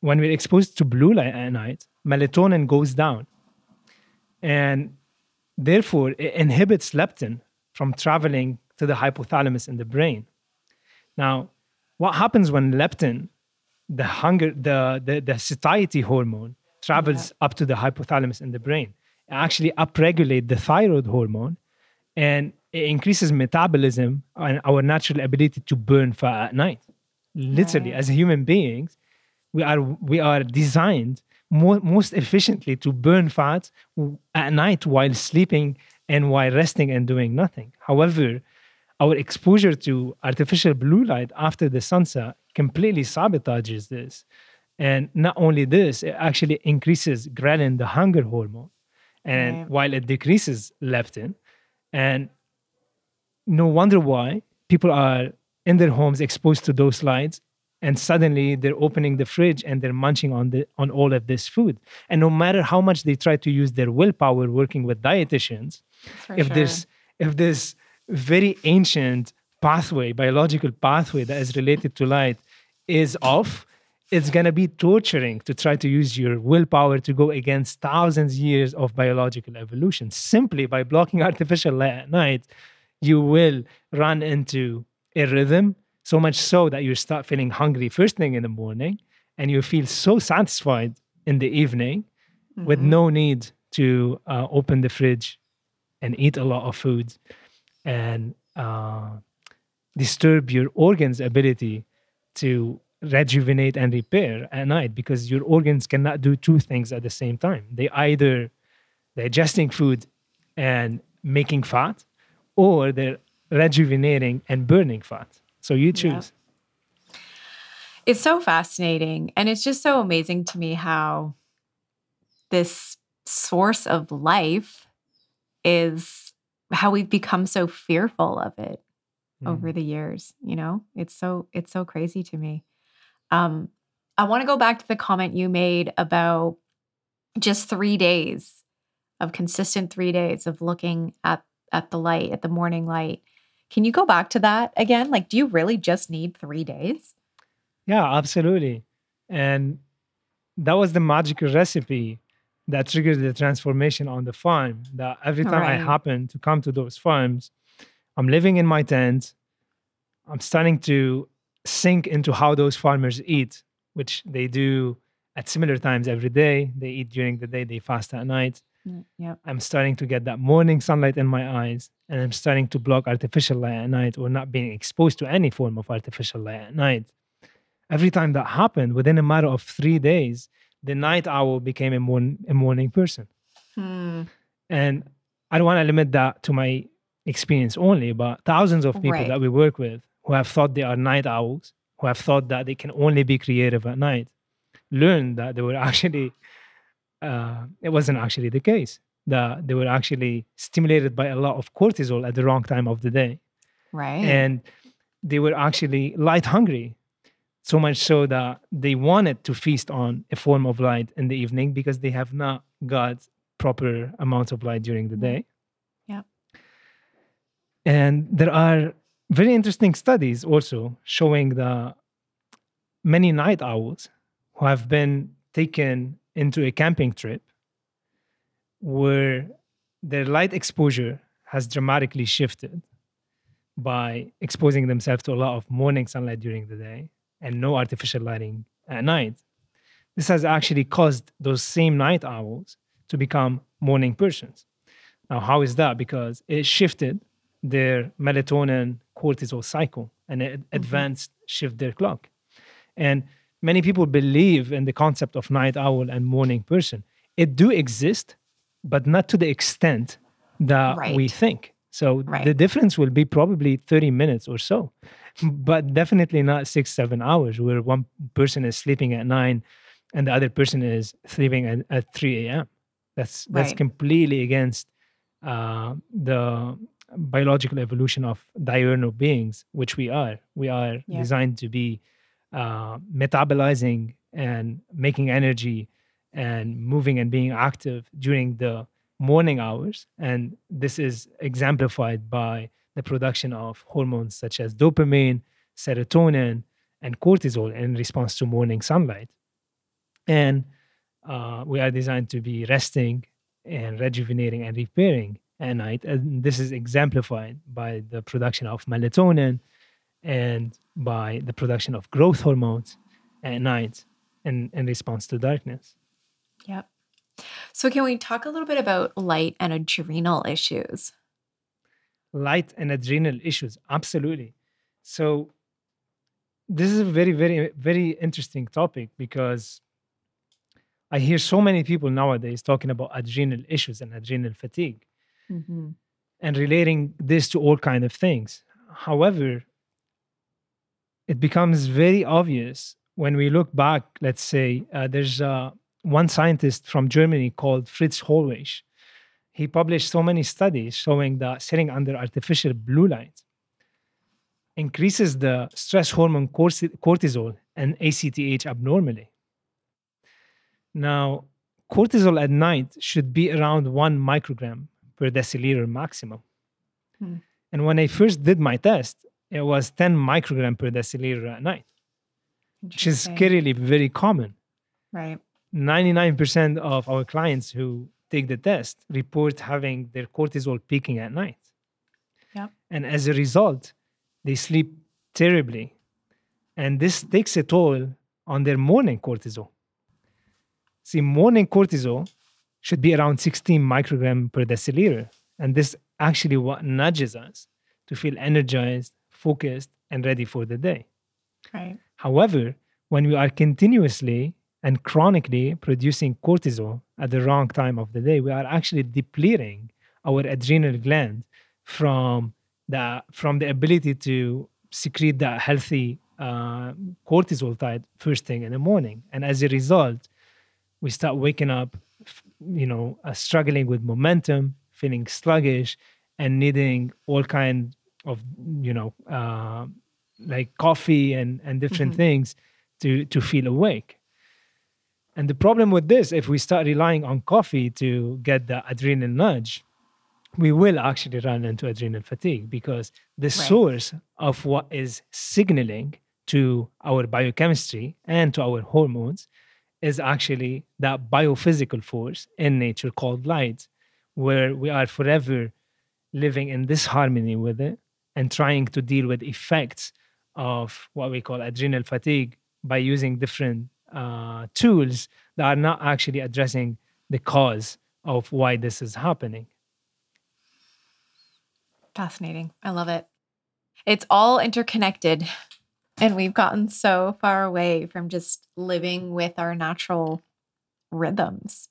when we're exposed to blue light uh, at night, melatonin goes down. And therefore, it inhibits leptin from traveling to the hypothalamus in the brain. Now, what happens when leptin, the hunger, the, the, the satiety hormone, travels yeah. up to the hypothalamus in the brain? It actually upregulate the thyroid hormone and it increases metabolism and our natural ability to burn fat at night. Literally, as human beings, we are we are designed more, most efficiently to burn fat at night while sleeping and while resting and doing nothing. However, our exposure to artificial blue light after the sunset completely sabotages this. And not only this, it actually increases ghrelin, the hunger hormone, and right. while it decreases leptin. And no wonder why people are in their homes exposed to those lights and suddenly they're opening the fridge and they're munching on the on all of this food and no matter how much they try to use their willpower working with dietitians if sure. there's if this very ancient pathway biological pathway that is related to light is off it's going to be torturing to try to use your willpower to go against thousands years of biological evolution simply by blocking *laughs* artificial light at night you will run into a rhythm so much so that you start feeling hungry first thing in the morning and you feel so satisfied in the evening with Mhm. no need to uh, open the fridge and eat a lot of food and uh, disturb your organs ability to rejuvenate and repair at night because your organs cannot do two things at the same time they either digesting food and making fat or they're rejuvenating and burning fat so you Yeah. choose It's so fascinating. And it's just so amazing to me how this source of life is how we've become so fearful of it over the years. You know, it's so, it's so crazy to me. Um, I want to go back to the comment you made about just three days of consistent three days of looking at at the light, at the morning light. Can you go back to that again? Like, do you really just need three days? Yeah, absolutely. And that was the magical recipe that triggered the transformation on the farm. That every time I happen to come to those farms, I'm living in my tent. I'm starting to sink into how those farmers eat, which they do at similar times every day. They eat during the day, they fast at night. Mm, Yep. I'm starting to get that morning sunlight in my eyes, and I'm starting to block artificial light at night or not being exposed to any form of artificial light at night. Every time that happened, within a matter of three days, the night owl became a, morn- a morning person. Hmm. And I don't want to limit that to my experience only, but thousands of people Right. that we work with who have thought they are night owls, who have thought that they can only be creative at night, learned that they were *laughs* actually, uh, it wasn't actually the case, that they were actually stimulated by a lot of cortisol at the wrong time of the day. Right. And they were actually light hungry, so much so that they wanted to feast on a form of light in the evening because they have not got proper amounts of light during the Mm. day. Yeah. And there are very interesting studies also showing that many night owls who have been taken into a camping trip where their light exposure has dramatically shifted by exposing themselves to a lot of morning sunlight during the day and no artificial lighting at night. This has actually caused those same night owls to become morning persons. Now, how is that? Because it shifted their melatonin cortisol cycle and it mm-hmm. advanced shift their clock. And many people believe in the concept of night owl and morning person. It do exist, but not to the extent that we think. So the difference will be probably 30 minutes or so, but definitely not six, seven hours where one person is sleeping at nine and the other person is sleeping at, at 3 a.m. That's that's Right. completely against uh, the biological evolution of diurnal beings, which we are. We are Yeah. designed to be uh, metabolizing and making energy and moving and being active during the morning hours. And this is exemplified by the production of hormones such as dopamine, serotonin, and cortisol in response to morning sunlight. And uh, we are designed to be resting and rejuvenating and repairing at night. And this is exemplified by the production of melatonin and by the production of growth hormones at night in, in response to darkness. Yep. So, can we talk a little bit about light and adrenal issues? light and adrenal issues absolutely so this is a very very very interesting topic because i hear so many people nowadays talking about adrenal issues and adrenal fatigue Mm-hmm. and relating this to all kind of things however it becomes very obvious when we look back let's say uh, there's uh, one scientist from germany called fritz hollwich he published so many studies showing that sitting under artificial blue light increases the stress hormone cortisol and ACTH abnormally. Now, cortisol at night should be around one microgram per deciliter maximum. Hmm. And when I first did my test, it was 10 microgram per deciliter at night, which is scarily very common. Right. 99% of our clients who take the test report having their cortisol peaking at night. Yep. And as a result, they sleep terribly. And this takes a toll on their morning cortisol. See, morning cortisol should be around 16 microgram per deciliter. And this actually what nudges us to feel energized, focused, and ready for the day. Right. However, when we are continuously and chronically producing cortisol at the wrong time of the day, we are actually depleting our adrenal gland from the from the ability to secrete that healthy uh, cortisol type first thing in the morning, and as a result, we start waking up, you know, uh, struggling with momentum, feeling sluggish, and needing all kind of you know uh, like coffee and and different mm-hmm. things to to feel awake and the problem with this, if we start relying on coffee to get the adrenal nudge, we will actually run into adrenal fatigue because the right. source of what is signaling to our biochemistry and to our hormones is actually that biophysical force in nature called light, where we are forever living in this harmony with it and trying to deal with effects of what we call adrenal fatigue by using different uh, tools that are not actually addressing the cause of why this is happening. Fascinating. I love it. It's all interconnected. And we've gotten so far away from just living with our natural rhythms,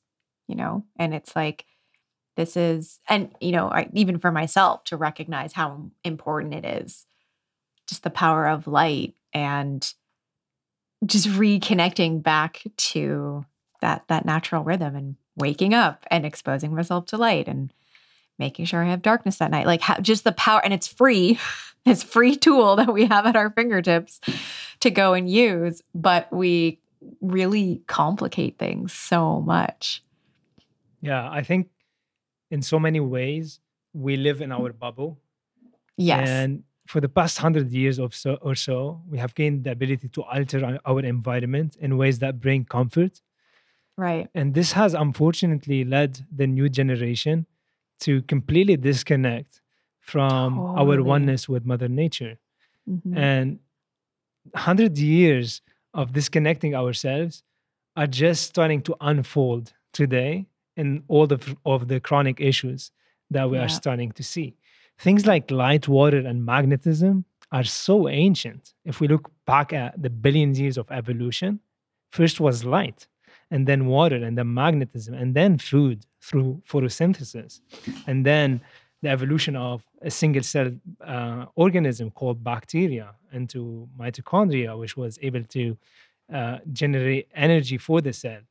you know? And it's like, this is, and, you know, I, even for myself to recognize how important it is, just the power of light and just reconnecting back to that that natural rhythm and waking up and exposing myself to light and making sure I have darkness that night. Like just the power, and it's free. *laughs* It's free tool that we have at our fingertips to go and use, but we really complicate things so much. Yeah, I think in so many ways we live in our bubble. Yes. And for the past hundred years or so, or so, we have gained the ability to alter our environment in ways that bring comfort. Right. And this has unfortunately led the new generation to completely disconnect from totally. our oneness with Mother Nature. Mm-hmm. And 100 years of disconnecting ourselves are just starting to unfold today in all the, of the chronic issues that we yeah. are starting to see. Things like light, water, and magnetism are so ancient. If we look back at the billions years of evolution, first was light, and then water, and then magnetism, and then food through photosynthesis, and then the evolution of a single cell uh, organism called bacteria into mitochondria, which was able to uh, generate energy for the cell.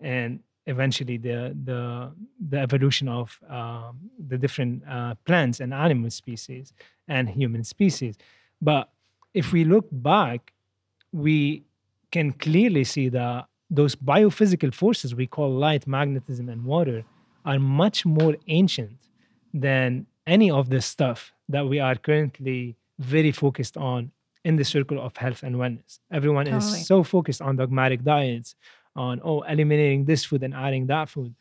And eventually the the the evolution of uh, the different uh, plants and animal species and human species. But if we look back, we can clearly see that those biophysical forces we call light, magnetism, and water are much more ancient than any of the stuff that we are currently very focused on in the circle of health and wellness. Everyone totally. is so focused on dogmatic diets, on oh eliminating this food and adding that food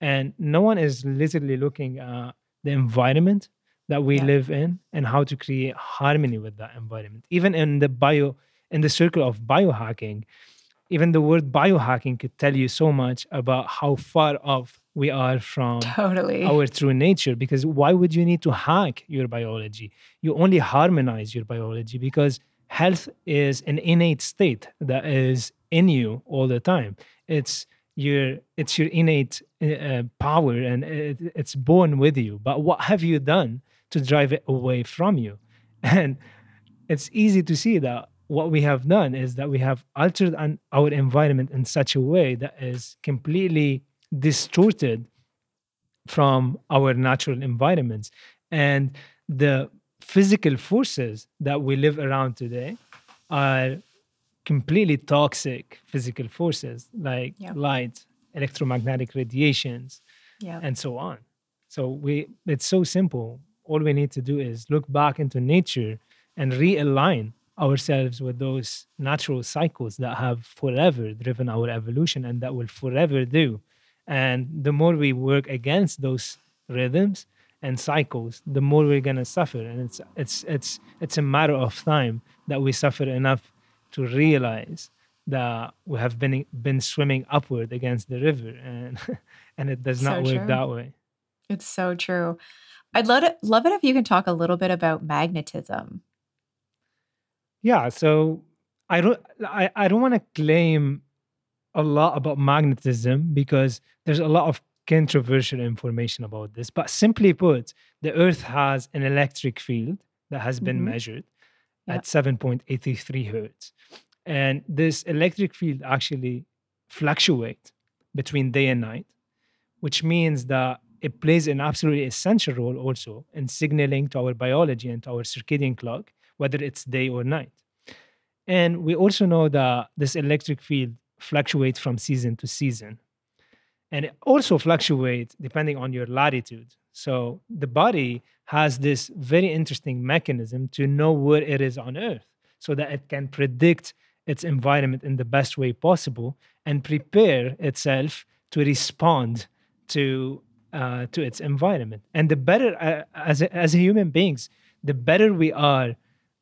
and no one is literally looking at the environment that we yeah. live in and how to create harmony with that environment even in the bio in the circle of biohacking even the word biohacking could tell you so much about how far off we are from totally. our true nature because why would you need to hack your biology you only harmonize your biology because health is an innate state that is in you all the time. It's your it's your innate uh, power and it, it's born with you. But what have you done to drive it away from you? *laughs* And it's easy to see that what we have done is that we have altered an, our environment in such a way that is completely distorted from our natural environments and the physical forces that we live around today are completely toxic physical forces like Yep. light, electromagnetic radiations, Yeah. and so on. So we it's so simple. All we need to do is look back into nature and realign ourselves with those natural cycles that have forever driven our evolution and that will forever do. And the more we work against those rhythms and cycles, the more we're gonna suffer. And it's it's it's it's a matter of time that we suffer enough to realize that we have been been swimming upward against the river and *laughs* and it does not So work true. that way. It's so true. I'd love it, love it if you can talk a little bit about magnetism. Yeah, so I don't I, I don't want to claim a lot about magnetism because there's a lot of controversial information about this. But simply put, the Earth has an electric field that has been Mhm. measured At 7.83 hertz. And this electric field actually fluctuates between day and night, which means that it plays an absolutely essential role also in signaling to our biology and to our circadian clock, whether it's day or night. And we also know that this electric field fluctuates from season to season. And it also fluctuates depending on your latitude. So the body has this very interesting mechanism to know where it is on Earth so that it can predict its environment in the best way possible and prepare itself to respond to uh, to its environment. And the better, uh, as a, as human beings, the better we are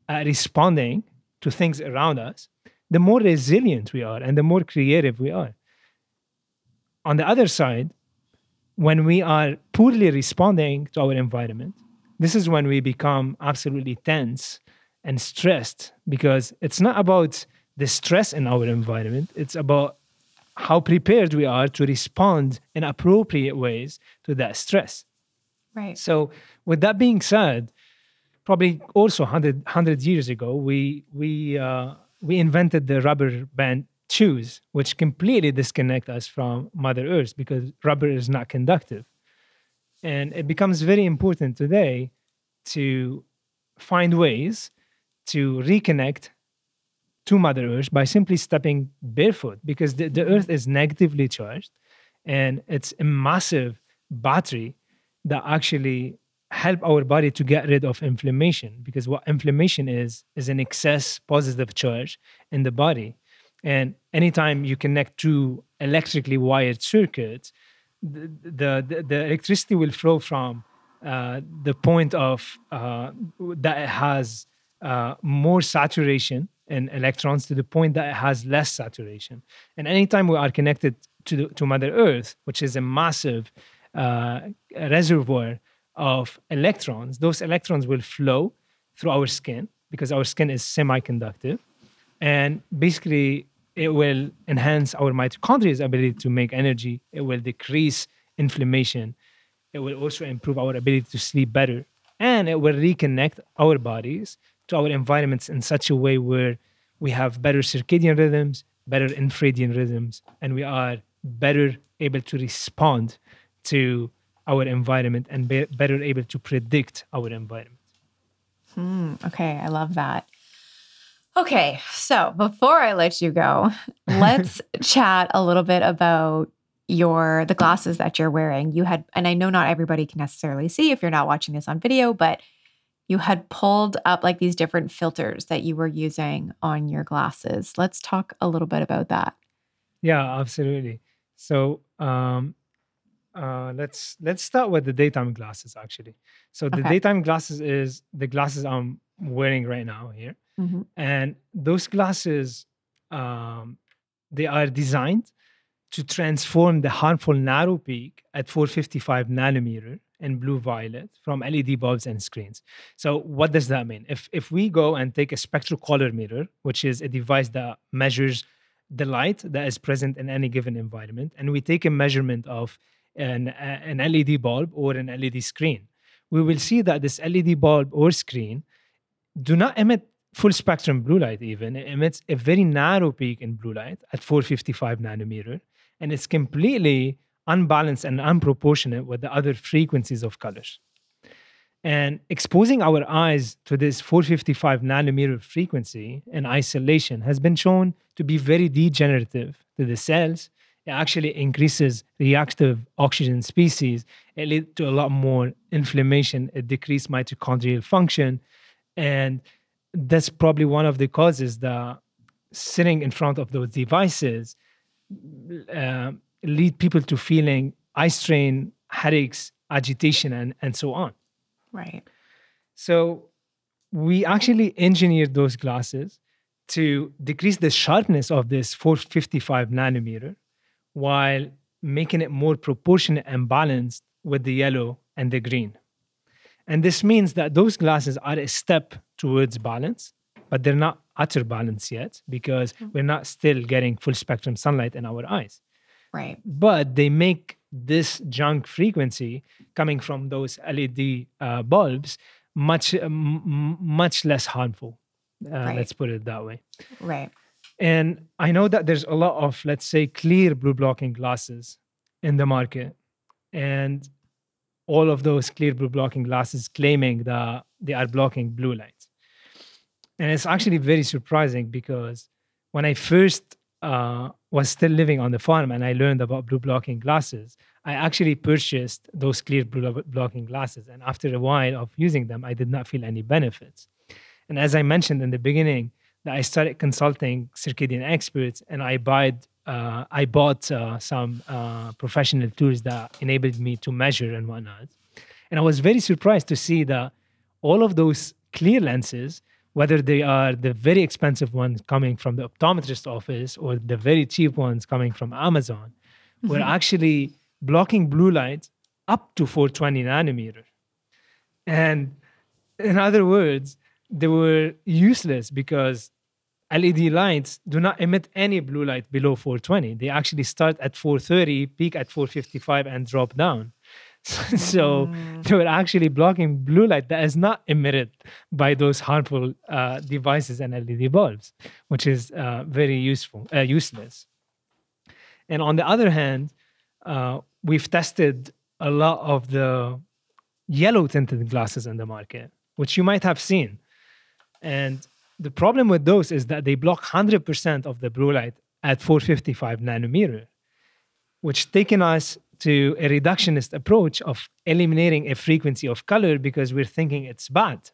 at responding to things around us, the more resilient we are and the more creative we are. On the other side, when we are poorly responding to our environment, this is when we become absolutely tense and stressed because it's not about the stress in our environment, it's about how prepared we are to respond in appropriate ways to that stress. Right. So, with that being said, probably also 100, 100 years ago, we we uh, we invented the rubber band shoes, which completely disconnect us from Mother Earth because rubber is not conductive, and it becomes very important today to find ways to reconnect to Mother Earth by simply stepping barefoot because the, the Earth is negatively charged, and it's a massive battery that actually help our body to get rid of inflammation because what inflammation is is an excess positive charge in the body. And anytime you connect two electrically wired circuits the the, the, the electricity will flow from the point of uh, that it has uh, more saturation in electrons to the point that it has less saturation and anytime we are connected to the, to mother earth which is a massive uh, reservoir of electrons, those electrons will flow through our skin because our skin is semiconductive. And basically, it will enhance our mitochondria's ability to make energy. It will decrease inflammation. It will also improve our ability to sleep better. And it will reconnect our bodies to our environments in such a way where we have better circadian rhythms, better infradian rhythms, and we are better able to respond to our environment and be better able to predict our environment. Hmm, okay, I love that. Okay, so before I let you go, *laughs* let's chat a little bit about your the glasses that you're wearing. You had and I know not everybody can necessarily see if you're not watching this on video, but you had pulled up like these different filters that you were using on your glasses. Let's talk a little bit about that. Yeah, absolutely. So um, uh, let's let's start with the daytime glasses actually. So the Okay. daytime glasses is the glasses I'm wearing right now here, Mhm. and those glasses um, they are designed to transform the harmful narrow peak at 455 nanometer in blue violet from LED bulbs and screens. So what does that mean? If if we go and take a spectrocolorimeter, which is a device that measures the light that is present in any given environment, and we take a measurement of an, an LED bulb or an LED screen, we will see that this LED bulb or screen do not emit full spectrum blue light even it emits a very narrow peak in blue light at 455 nanometer and it's completely unbalanced and unproportionate with the other frequencies of colors And exposing our eyes to this 455 nanometer frequency in isolation has been shown to be very degenerative to the cells. It actually increases reactive oxygen species. It leads to a lot more inflammation. It decreases mitochondrial function. And that's probably one of the causes that sitting in front of those devices uh, lead people to feeling eye strain, headaches, agitation, and, and so on. Right. So we actually engineered those glasses to decrease the sharpness of this 455 nanometer while making it more proportionate and balanced with the yellow and the green. And this means that those glasses are a step towards balance, but they're not utter balance yet because mm. we're not still getting full spectrum sunlight in our eyes. Right. But they make this junk frequency coming from those LED uh, bulbs much m- much less harmful. Uh, right. Let's put it that way. Right. And I know that there's a lot of let's say clear blue blocking glasses in the market, and all of those clear blue blocking glasses claiming that they are blocking blue light. And it's actually very surprising because when I first uh, was still living on the farm and I learned about blue blocking glasses, I actually purchased those clear blue blocking glasses. And after a while of using them, I did not feel any benefits. And as I mentioned in the beginning, that I started consulting circadian experts and I bought, uh, I bought uh, some uh, professional tools that enabled me to measure and whatnot. And I was very surprised to see that all of those clear lenses whether they are the very expensive ones coming from the optometrist office or the very cheap ones coming from Amazon, mm-hmm. we're actually blocking blue light up to 420 nanometer. And in other words, they were useless because LED lights do not emit any blue light below 420. They actually start at 430, peak at 455, and drop down. *laughs* so mm. they were actually blocking blue light that is not emitted by those harmful uh, devices and LED bulbs, which is uh, very useful, uh, useless. And on the other hand, uh, we've tested a lot of the yellow tinted glasses in the market, which you might have seen. And the problem with those is that they block 100% of the blue light at 455 nanometer, which taken us to a reductionist approach of eliminating a frequency of color because we're thinking it's bad.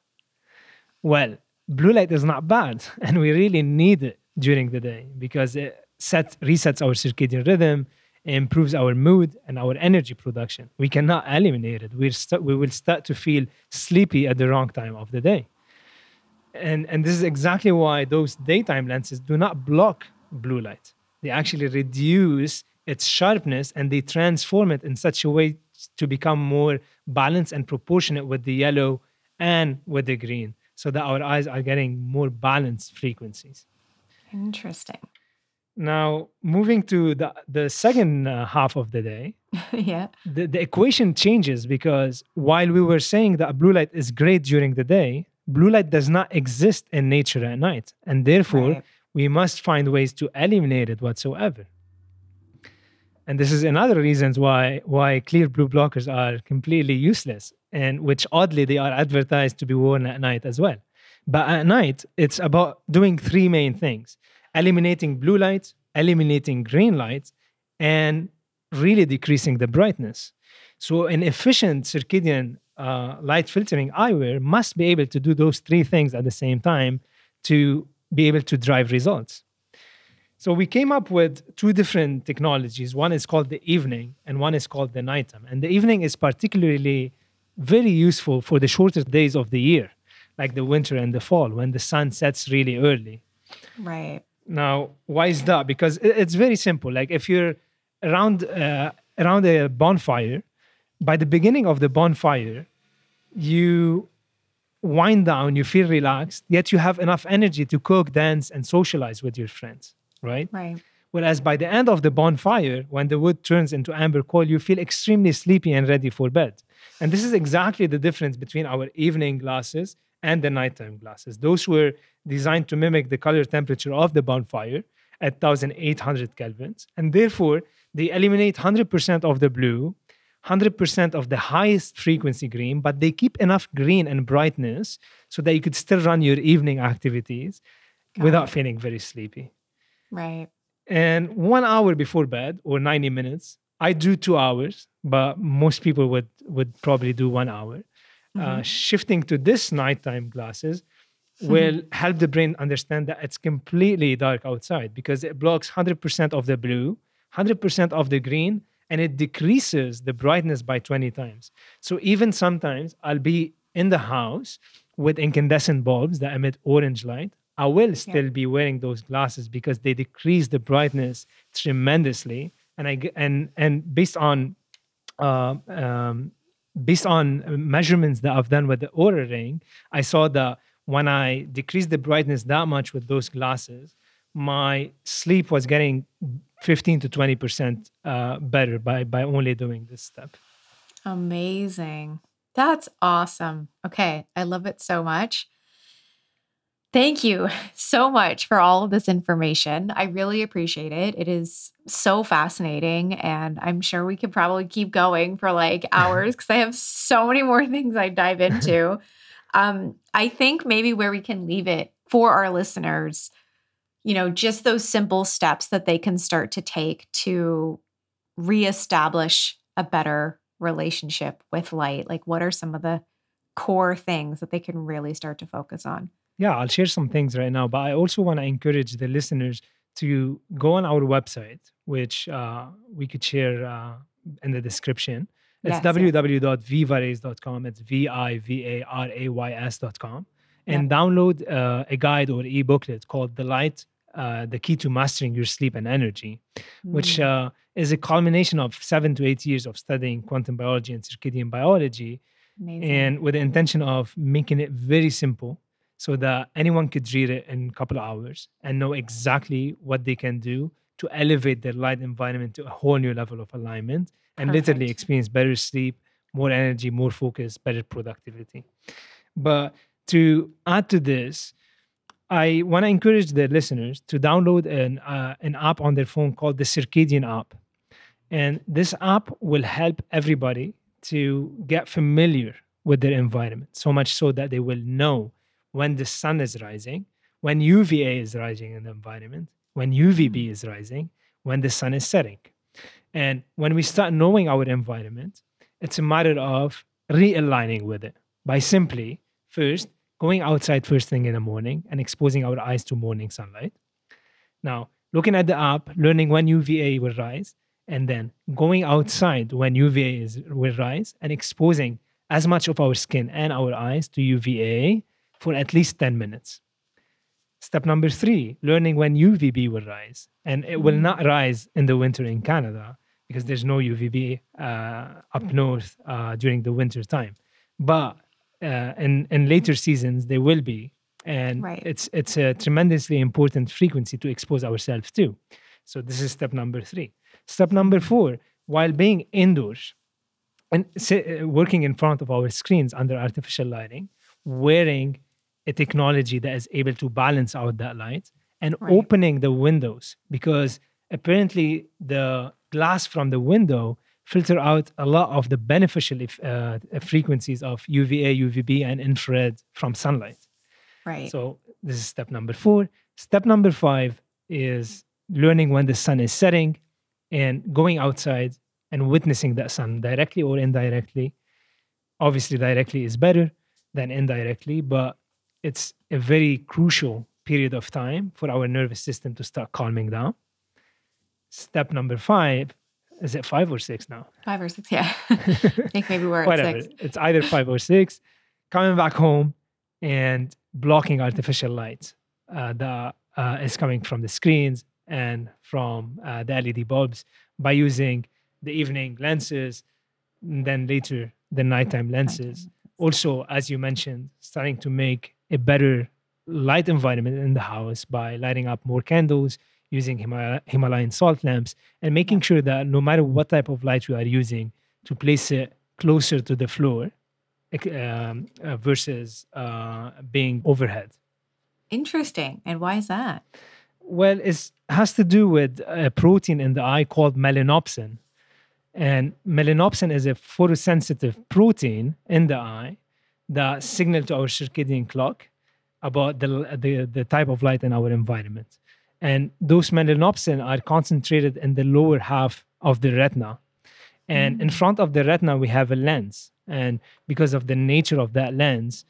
Well, blue light is not bad, *laughs* and we really need it during the day because it sets, resets our circadian rhythm, improves our mood and our energy production. We cannot eliminate it. We're st- we will start to feel sleepy at the wrong time of the day. And, and this is exactly why those daytime lenses do not block blue light. They actually reduce its sharpness and they transform it in such a way to become more balanced and proportionate with the yellow and with the green so that our eyes are getting more balanced frequencies. Interesting. Now, moving to the, the second uh, half of the day, *laughs* yeah. The, the equation changes because while we were saying that blue light is great during the day, blue light does not exist in nature at night. And therefore, right. we must find ways to eliminate it whatsoever and this is another reasons why why clear blue blockers are completely useless and which oddly they are advertised to be worn at night as well. But at night it's about doing three main things eliminating blue light eliminating green light and really decreasing the brightness. So an efficient circadian uh, light filtering eyewear must be able to do those three things at the same time to be able to drive results so we came up with two different technologies. One is called the evening, and one is called the nighttime. And the evening is particularly very useful for the shortest days of the year, like the winter and the fall, when the sun sets really early. Right. Now, why is that? Because it's very simple. Like if you're around uh, around a bonfire, by the beginning of the bonfire, you wind down, you feel relaxed, yet you have enough energy to cook, dance, and socialize with your friends right? Right. Whereas by the end of the bonfire, when the wood turns into amber coal, you feel extremely sleepy and ready for bed. And this is exactly the difference between our evening glasses and the nighttime glasses. Those were designed to mimic the color temperature of the bonfire at 1800 kelvins. And therefore, they eliminate 100% of the blue 100% of the highest frequency green, but they keep enough green and brightness so that you could still run your evening activities Got without it. feeling very sleepy. Right. And one hour before bed or 90 minutes, I do two hours, but most people would, would probably do one hour. Uh, Mhm. shifting to this nighttime glasses Mm-hmm. will help the brain understand that it's completely dark outside because it blocks 100% of the blue, 100% of the green, and it decreases the brightness by 20 times. So even sometimes I'll be in the house with incandescent bulbs that emit orange light. I will still be wearing those glasses because they decrease the brightness tremendously. And I and and based on uh, um, based on measurements that I've done with the Oura Ring, I saw that when I decreased the brightness that much with those glasses, my sleep was getting 15 to 20 percent uh, better by by only doing this step. Amazing. That's awesome. Okay. I love it so much. Thank you *laughs* so much for all of this information. I really appreciate it. It is so fascinating. And I'm sure we could probably keep going for like *laughs* hours because I have so many more things I dive into. *laughs* um, I think maybe where we can leave it for our listeners, you know, just those simple steps that they can start to take to reestablish a better relationship with light. Like, what are some of the core things that they can really start to focus on? Yeah, I'll share some things right now, but I also want to encourage the listeners to go on our website, which uh, we could share uh, in the description. It's Yes, yeah. www.vivarays.com. It's V I V A R A Y S.com. And download uh, a guide or e booklet called The Light, uh, The Key to Mastering Your Sleep and Energy, which Mm, uh, is a culmination of seven to eight years of studying quantum biology and circadian biology amazing. and with the intention of making it very simple so that anyone could read it in a couple of hours and know exactly what they can do to elevate their light environment to a whole new level of alignment and literally experience better sleep, more energy, more focus, better productivity. But to add to this, I want to encourage the listeners to download an, uh, an app on their phone called the Circadian app. And this app will help everybody to get familiar with their environment, so much so that they will know when the sun is rising, when UVA is rising in the environment, when UVB hmm. is rising, when the sun is setting. And when we start knowing our environment, it's a matter of realigning with it by simply first going outside first thing in the morning and exposing our eyes to morning sunlight. Now, looking at the app, learning when UVA will rise, and then going outside when UVA is, will rise and exposing as much of our skin and our eyes to UVA for at least 10 minutes. Step number three, learning when UVB will rise. And it will Mm. not rise in the winter in Canada because there's no UVB uh, up north uh, during the winter time. But uh, in, in later seasons, there will be. And Right. it's, it's a tremendously important frequency to expose ourselves to. So this is step number three. Step number four, while being indoors and uh, working in front of our screens under artificial lighting, wearing a technology that is able to balance out that light and Right. opening the windows because apparently the glass from the window filter out a lot of the beneficial if- uh, frequencies of UVA, UVB, and infrared from sunlight. right. So this is step number four. Step number five is learning when the sun is setting and going outside and witnessing that sun directly or indirectly. Obviously, directly is better than indirectly, but it's a very crucial period of time for our nervous system to start calming down. Step number five is it five or six now? Five or six. Yeah. *laughs* I think maybe we're at whatever. six. It's either five or six. Coming back home and blocking artificial light uh, that uh, is coming from the screens and from uh, the LED bulbs by using the evening lenses, and then later the nighttime lenses. Also, as you mentioned, starting to make a better light environment in the house by lighting up more candles, using Himal- Himalayan salt lamps, and making sure that no matter what type of light you are using, to place it closer to the floor um, uh, versus uh, being overhead. Interesting. And why is that? Well, it has to do with a protein in the eye called melanopsin. And melanopsin is a photosensitive protein in the eye that signal to our circadian clock about the, the, the type of light in our environment. And those melanopsin are concentrated in the lower half of the retina. And mm. in front of the retina, we have a lens. And because of the nature of that lens,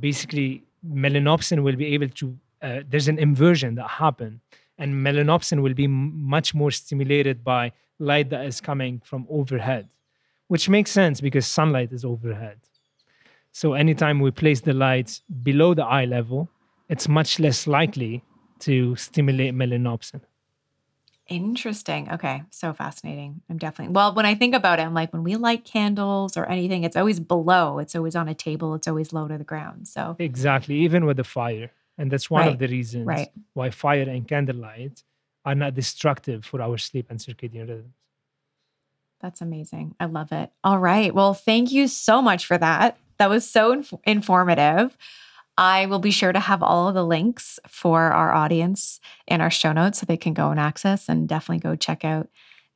basically melanopsin will be able to, uh, there's an inversion that happen. And melanopsin will be m- much more stimulated by light that is coming from overhead, which makes sense because sunlight is overhead. So anytime we place the lights below the eye level, it's much less likely to stimulate melanopsin. Interesting. Okay. So fascinating. I'm definitely, well, when I think about it, I'm like, when we light candles or anything, it's always below, it's always on a table, it's always low to the ground. So, exactly. Even with the fire. And that's one right. of the reasons right. why fire and candlelight are not destructive for our sleep and circadian rhythms. That's amazing. I love it. All right. Well, thank you so much for that. That was so inf- informative. I will be sure to have all of the links for our audience in our show notes so they can go and access and definitely go check out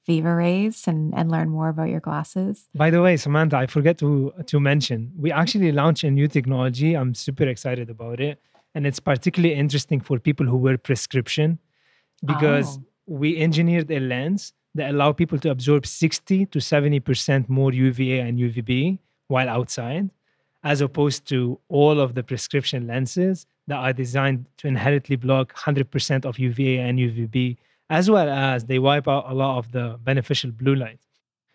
Viva Rays and, and learn more about your glasses. By the way, Samantha, I forget to to mention, we actually launched a new technology. I'm super excited about it. And it's particularly interesting for people who wear prescription because oh. we engineered a lens that allow people to absorb 60 to 70% more UVA and UVB while outside as opposed to all of the prescription lenses that are designed to inherently block 100% of UVA and UVB, as well as they wipe out a lot of the beneficial blue light.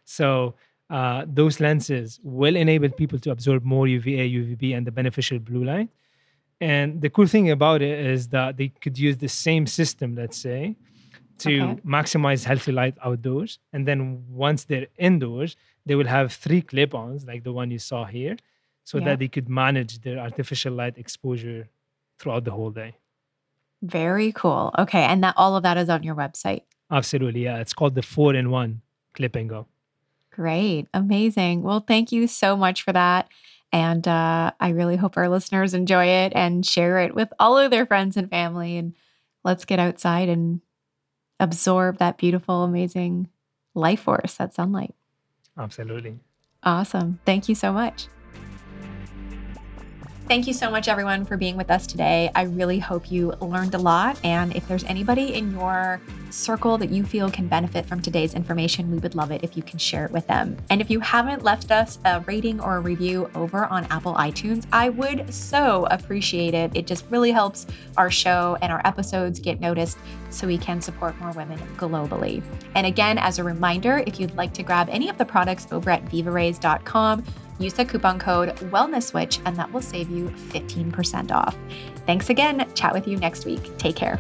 So uh, those lenses will enable people to absorb more UVA, UVB, and the beneficial blue light. And the cool thing about it is that they could use the same system, let's say, to okay. maximize healthy light outdoors. And then once they're indoors, they will have three clip ons, like the one you saw here, so yeah. that they could manage their artificial light exposure throughout the whole day. Very cool. Okay. And that all of that is on your website. Absolutely. Yeah. It's called the four in one clip and go. Great. Amazing. Well, thank you so much for that. And uh, I really hope our listeners enjoy it and share it with all of their friends and family. And let's get outside and absorb that beautiful, amazing life force, that sunlight. Absolutely. Awesome. Thank you so much. Thank you so much, everyone, for being with us today. I really hope you learned a lot. And if there's anybody in your circle that you feel can benefit from today's information, we would love it if you can share it with them. And if you haven't left us a rating or a review over on Apple iTunes, I would so appreciate it. It just really helps our show and our episodes get noticed so we can support more women globally. And again, as a reminder, if you'd like to grab any of the products over at vivarays.com, use the coupon code WellnessWitch, and that will save you 15% off. Thanks again. Chat with you next week. Take care.